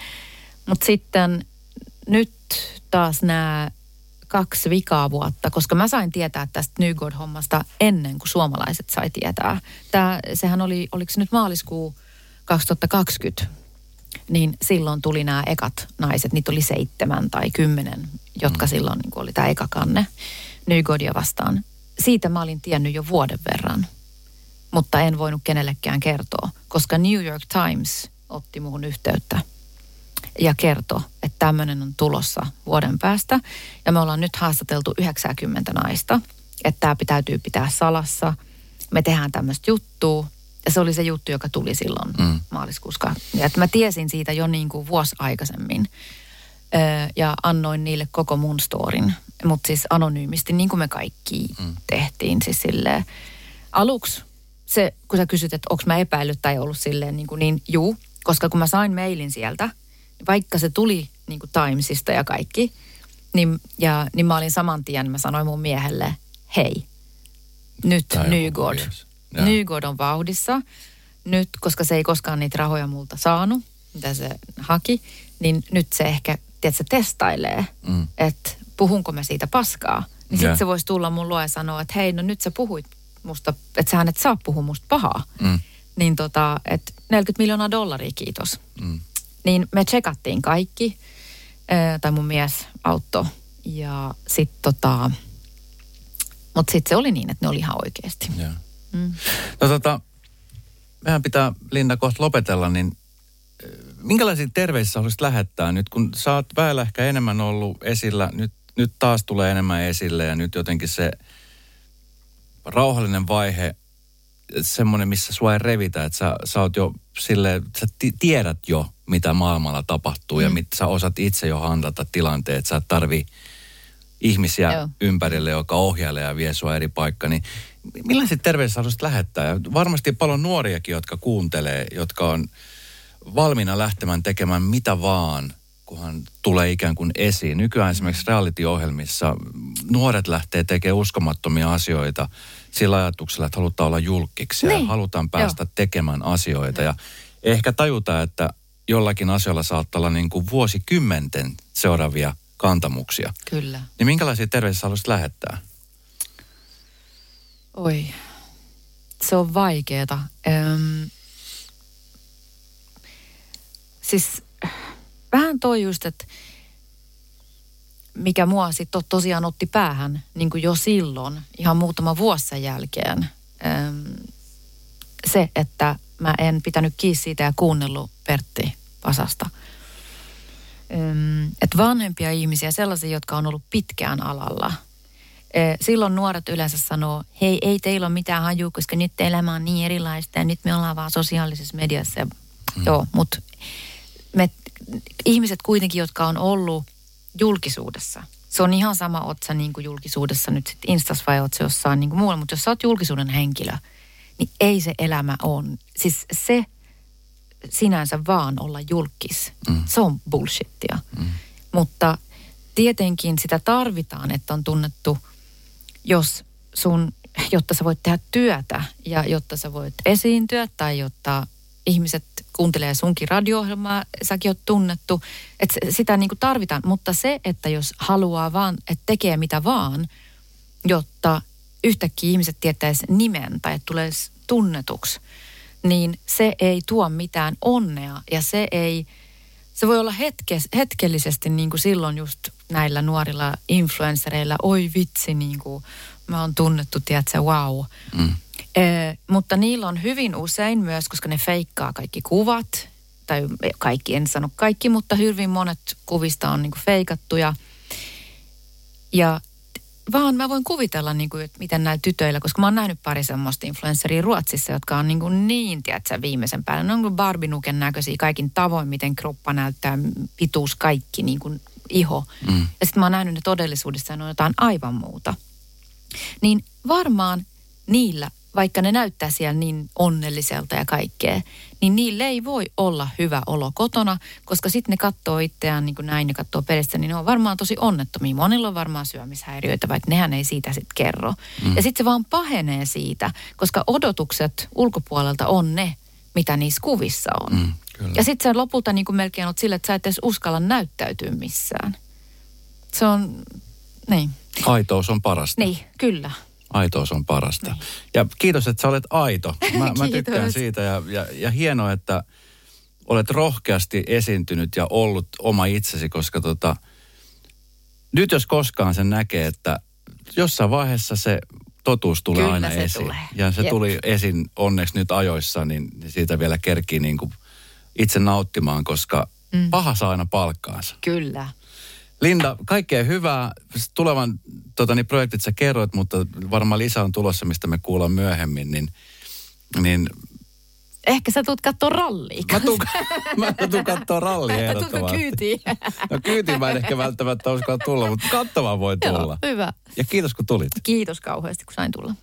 Mutta sitten nyt taas nämä kaksi vikaa vuotta, koska mä sain tietää tästä Nygård-hommasta ennen kuin suomalaiset sai tietää. Tää, sehän oli, oliko se nyt maaliskuu 2020, niin silloin tuli nämä ekat naiset, niitä oli seitsemän tai kymmenen, jotka mm. silloin niin oli tämä eka kanne Nygårdia vastaan. Siitä mä olin tiennyt jo vuoden verran, mutta en voinut kenellekään kertoa, koska New York Times otti muuhun yhteyttä ja kertoi, että tämmöinen on tulossa vuoden päästä. Ja me ollaan nyt haastateltu 90 naista, että tämä täytyy pitää salassa. Me tehdään tämmöistä juttua. Ja se oli se juttu, joka tuli silloin mm. maaliskuussa. Ja että mä tiesin siitä jo niin kuin vuosi aikaisemmin. Öö, ja annoin niille koko mun storin. Mutta siis anonyymisti, niin kuin me kaikki mm. tehtiin. Siis silleen, aluksi se, kun sä kysyt, että onko mä epäillyt tai ollut silleen niin, kuin niin juu. Koska kun mä sain mailin sieltä – vaikka se tuli niin kuin Timesista ja kaikki, niin, ja, niin mä olin saman tien, mä sanoin mun miehelle, hei, nyt Nygård. Nygård on vauhdissa. Nyt, koska se ei koskaan niitä rahoja multa saanut, mitä se haki, niin nyt se ehkä, tiedätkö, testailee, mm. että puhunko mä siitä paskaa. Niin sitten se voisi tulla mun luo ja sanoa, että hei, no nyt sä puhuit musta, että sä et saa puhua musta pahaa. Mm. Niin tota, että 40 miljoonaa dollaria, kiitos. Mm. Niin me tsekattiin kaikki, tai mun mies auttoi. Ja sitten tota, mutta sitten se oli niin, että ne oli ihan oikeasti. Mm. No tota, mehän pitää Linda kohta lopetella, niin minkälaisia terveisiä haluaisit lähettää nyt, kun sä oot väellä ehkä enemmän ollut esillä, nyt, nyt taas tulee enemmän esille ja nyt jotenkin se rauhallinen vaihe, semmoinen, missä sua ei revitä, että sä, sä oot jo silleen, sä tiedät jo, mitä maailmalla tapahtuu mm. ja mitä sä osat itse jo handlata tilanteet. Sä et tarvi ihmisiä Joo. ympärille, joka ohjailee ja vie sua eri paikka. Niin millaiset haluaisit lähettää? Ja varmasti paljon nuoriakin, jotka kuuntelee, jotka on valmiina lähtemään tekemään mitä vaan, kunhan tulee ikään kuin esiin. Nykyään mm. esimerkiksi reality-ohjelmissa nuoret lähtee tekemään uskomattomia asioita sillä ajatuksella, että halutaan olla julkiksi niin. ja halutaan päästä Joo. tekemään asioita. Ja ehkä tajuta, että jollakin asioilla saattaa olla niin kuin vuosikymmenten seuraavia kantamuksia. Kyllä. Niin minkälaisia terveisiä haluaisit lähettää? Oi, se on vaikeeta. Öm, siis vähän toi just, että mikä mua sitten tosiaan otti päähän niin kuin jo silloin, ihan muutama vuosi sen jälkeen, se, että mä en pitänyt kiinni siitä ja kuunnellut Pertti Pasasta. Että vanhempia ihmisiä, sellaisia, jotka on ollut pitkään alalla. Silloin nuoret yleensä sanoo, hei, ei teillä ole mitään haju, koska nyt elämä on niin erilaista ja nyt me ollaan vaan sosiaalisessa mediassa. Mm. Joo, mutta me ihmiset kuitenkin, jotka on ollut julkisuudessa, se on ihan sama otsa niin kuin julkisuudessa nyt sitten Instas vai otsa jossain niin kuin muualla, mutta jos sä oot julkisuuden henkilö, niin ei se elämä on. Siis se sinänsä vaan olla julkis, mm. se on bullshittia. Mm. Mutta tietenkin sitä tarvitaan, että on tunnettu, jos sun, jotta sä voit tehdä työtä ja jotta sä voit esiintyä tai jotta ihmiset kuuntelee sunkin radio-ohjelmaa, säkin oot tunnettu, että sitä niin tarvitaan. Mutta se, että jos haluaa vaan, että tekee mitä vaan, jotta yhtäkkiä ihmiset tietäisi nimen tai että tulee tunnetuksi, niin se ei tuo mitään onnea ja se ei, se voi olla hetke, hetkellisesti niin kuin silloin just näillä nuorilla influenssereilla, oi vitsi, niin kuin mä oon tunnettu, tiedätkö, wow. Mm. E, mutta niillä on hyvin usein myös, koska ne feikkaa kaikki kuvat, tai kaikki, en sano kaikki, mutta hyvin monet kuvista on niin kuin feikattuja. Ja vaan mä voin kuvitella, niin kuin, että miten näillä tytöillä, koska mä oon nähnyt pari semmoista influenceria Ruotsissa, jotka on niin, kuin niin tiedätkö, viimeisen päälle. Ne on kuin Barbie-nuken näköisiä kaikin tavoin, miten kroppa näyttää, pituus, kaikki, niin kuin iho. Mm. Ja sitten mä oon nähnyt ne todellisuudessa ne on jotain aivan muuta. Niin varmaan niillä vaikka ne näyttää siellä niin onnelliselta ja kaikkea, niin niille ei voi olla hyvä olo kotona, koska sitten ne katsoo itseään niin kuin näin, ne katsoo peristä, niin ne on varmaan tosi onnettomia. Monilla on varmaan syömishäiriöitä, vaikka nehän ei siitä sitten kerro. Mm. Ja sitten se vaan pahenee siitä, koska odotukset ulkopuolelta on ne, mitä niissä kuvissa on. Mm, ja sitten se lopulta niin kuin melkein on sille, että sä et edes uskalla näyttäytyä missään. Se on, niin. Aitous on parasta. Niin, kyllä. Aitous on parasta. Niin. Ja kiitos, että sä olet aito. Mä, mä tykkään siitä ja, ja, ja hienoa, että olet rohkeasti esiintynyt ja ollut oma itsesi, koska tota, nyt jos koskaan sen näkee, että jossain vaiheessa se totuus tulee Kyllä aina se esiin. Tulee. Ja se Jep. tuli esiin onneksi nyt ajoissa, niin siitä vielä kerkii niin kuin itse nauttimaan, koska mm. paha saa aina palkkaansa. Kyllä. Linda, kaikkea hyvää. Tulevan tota, niin projektit sä kerroit, mutta varmaan lisää on tulossa, mistä me kuullaan myöhemmin. Niin, niin Ehkä sä tuut kattoo rallia. Mä tuun, mä tuun kattoo rallia ehdottomasti. kyytiin? No kyytiin mä en ehkä välttämättä uskalla tulla, mutta katsomaan voi tulla. Joo, hyvä. Ja kiitos kun tulit. Kiitos kauheasti kun sain tulla.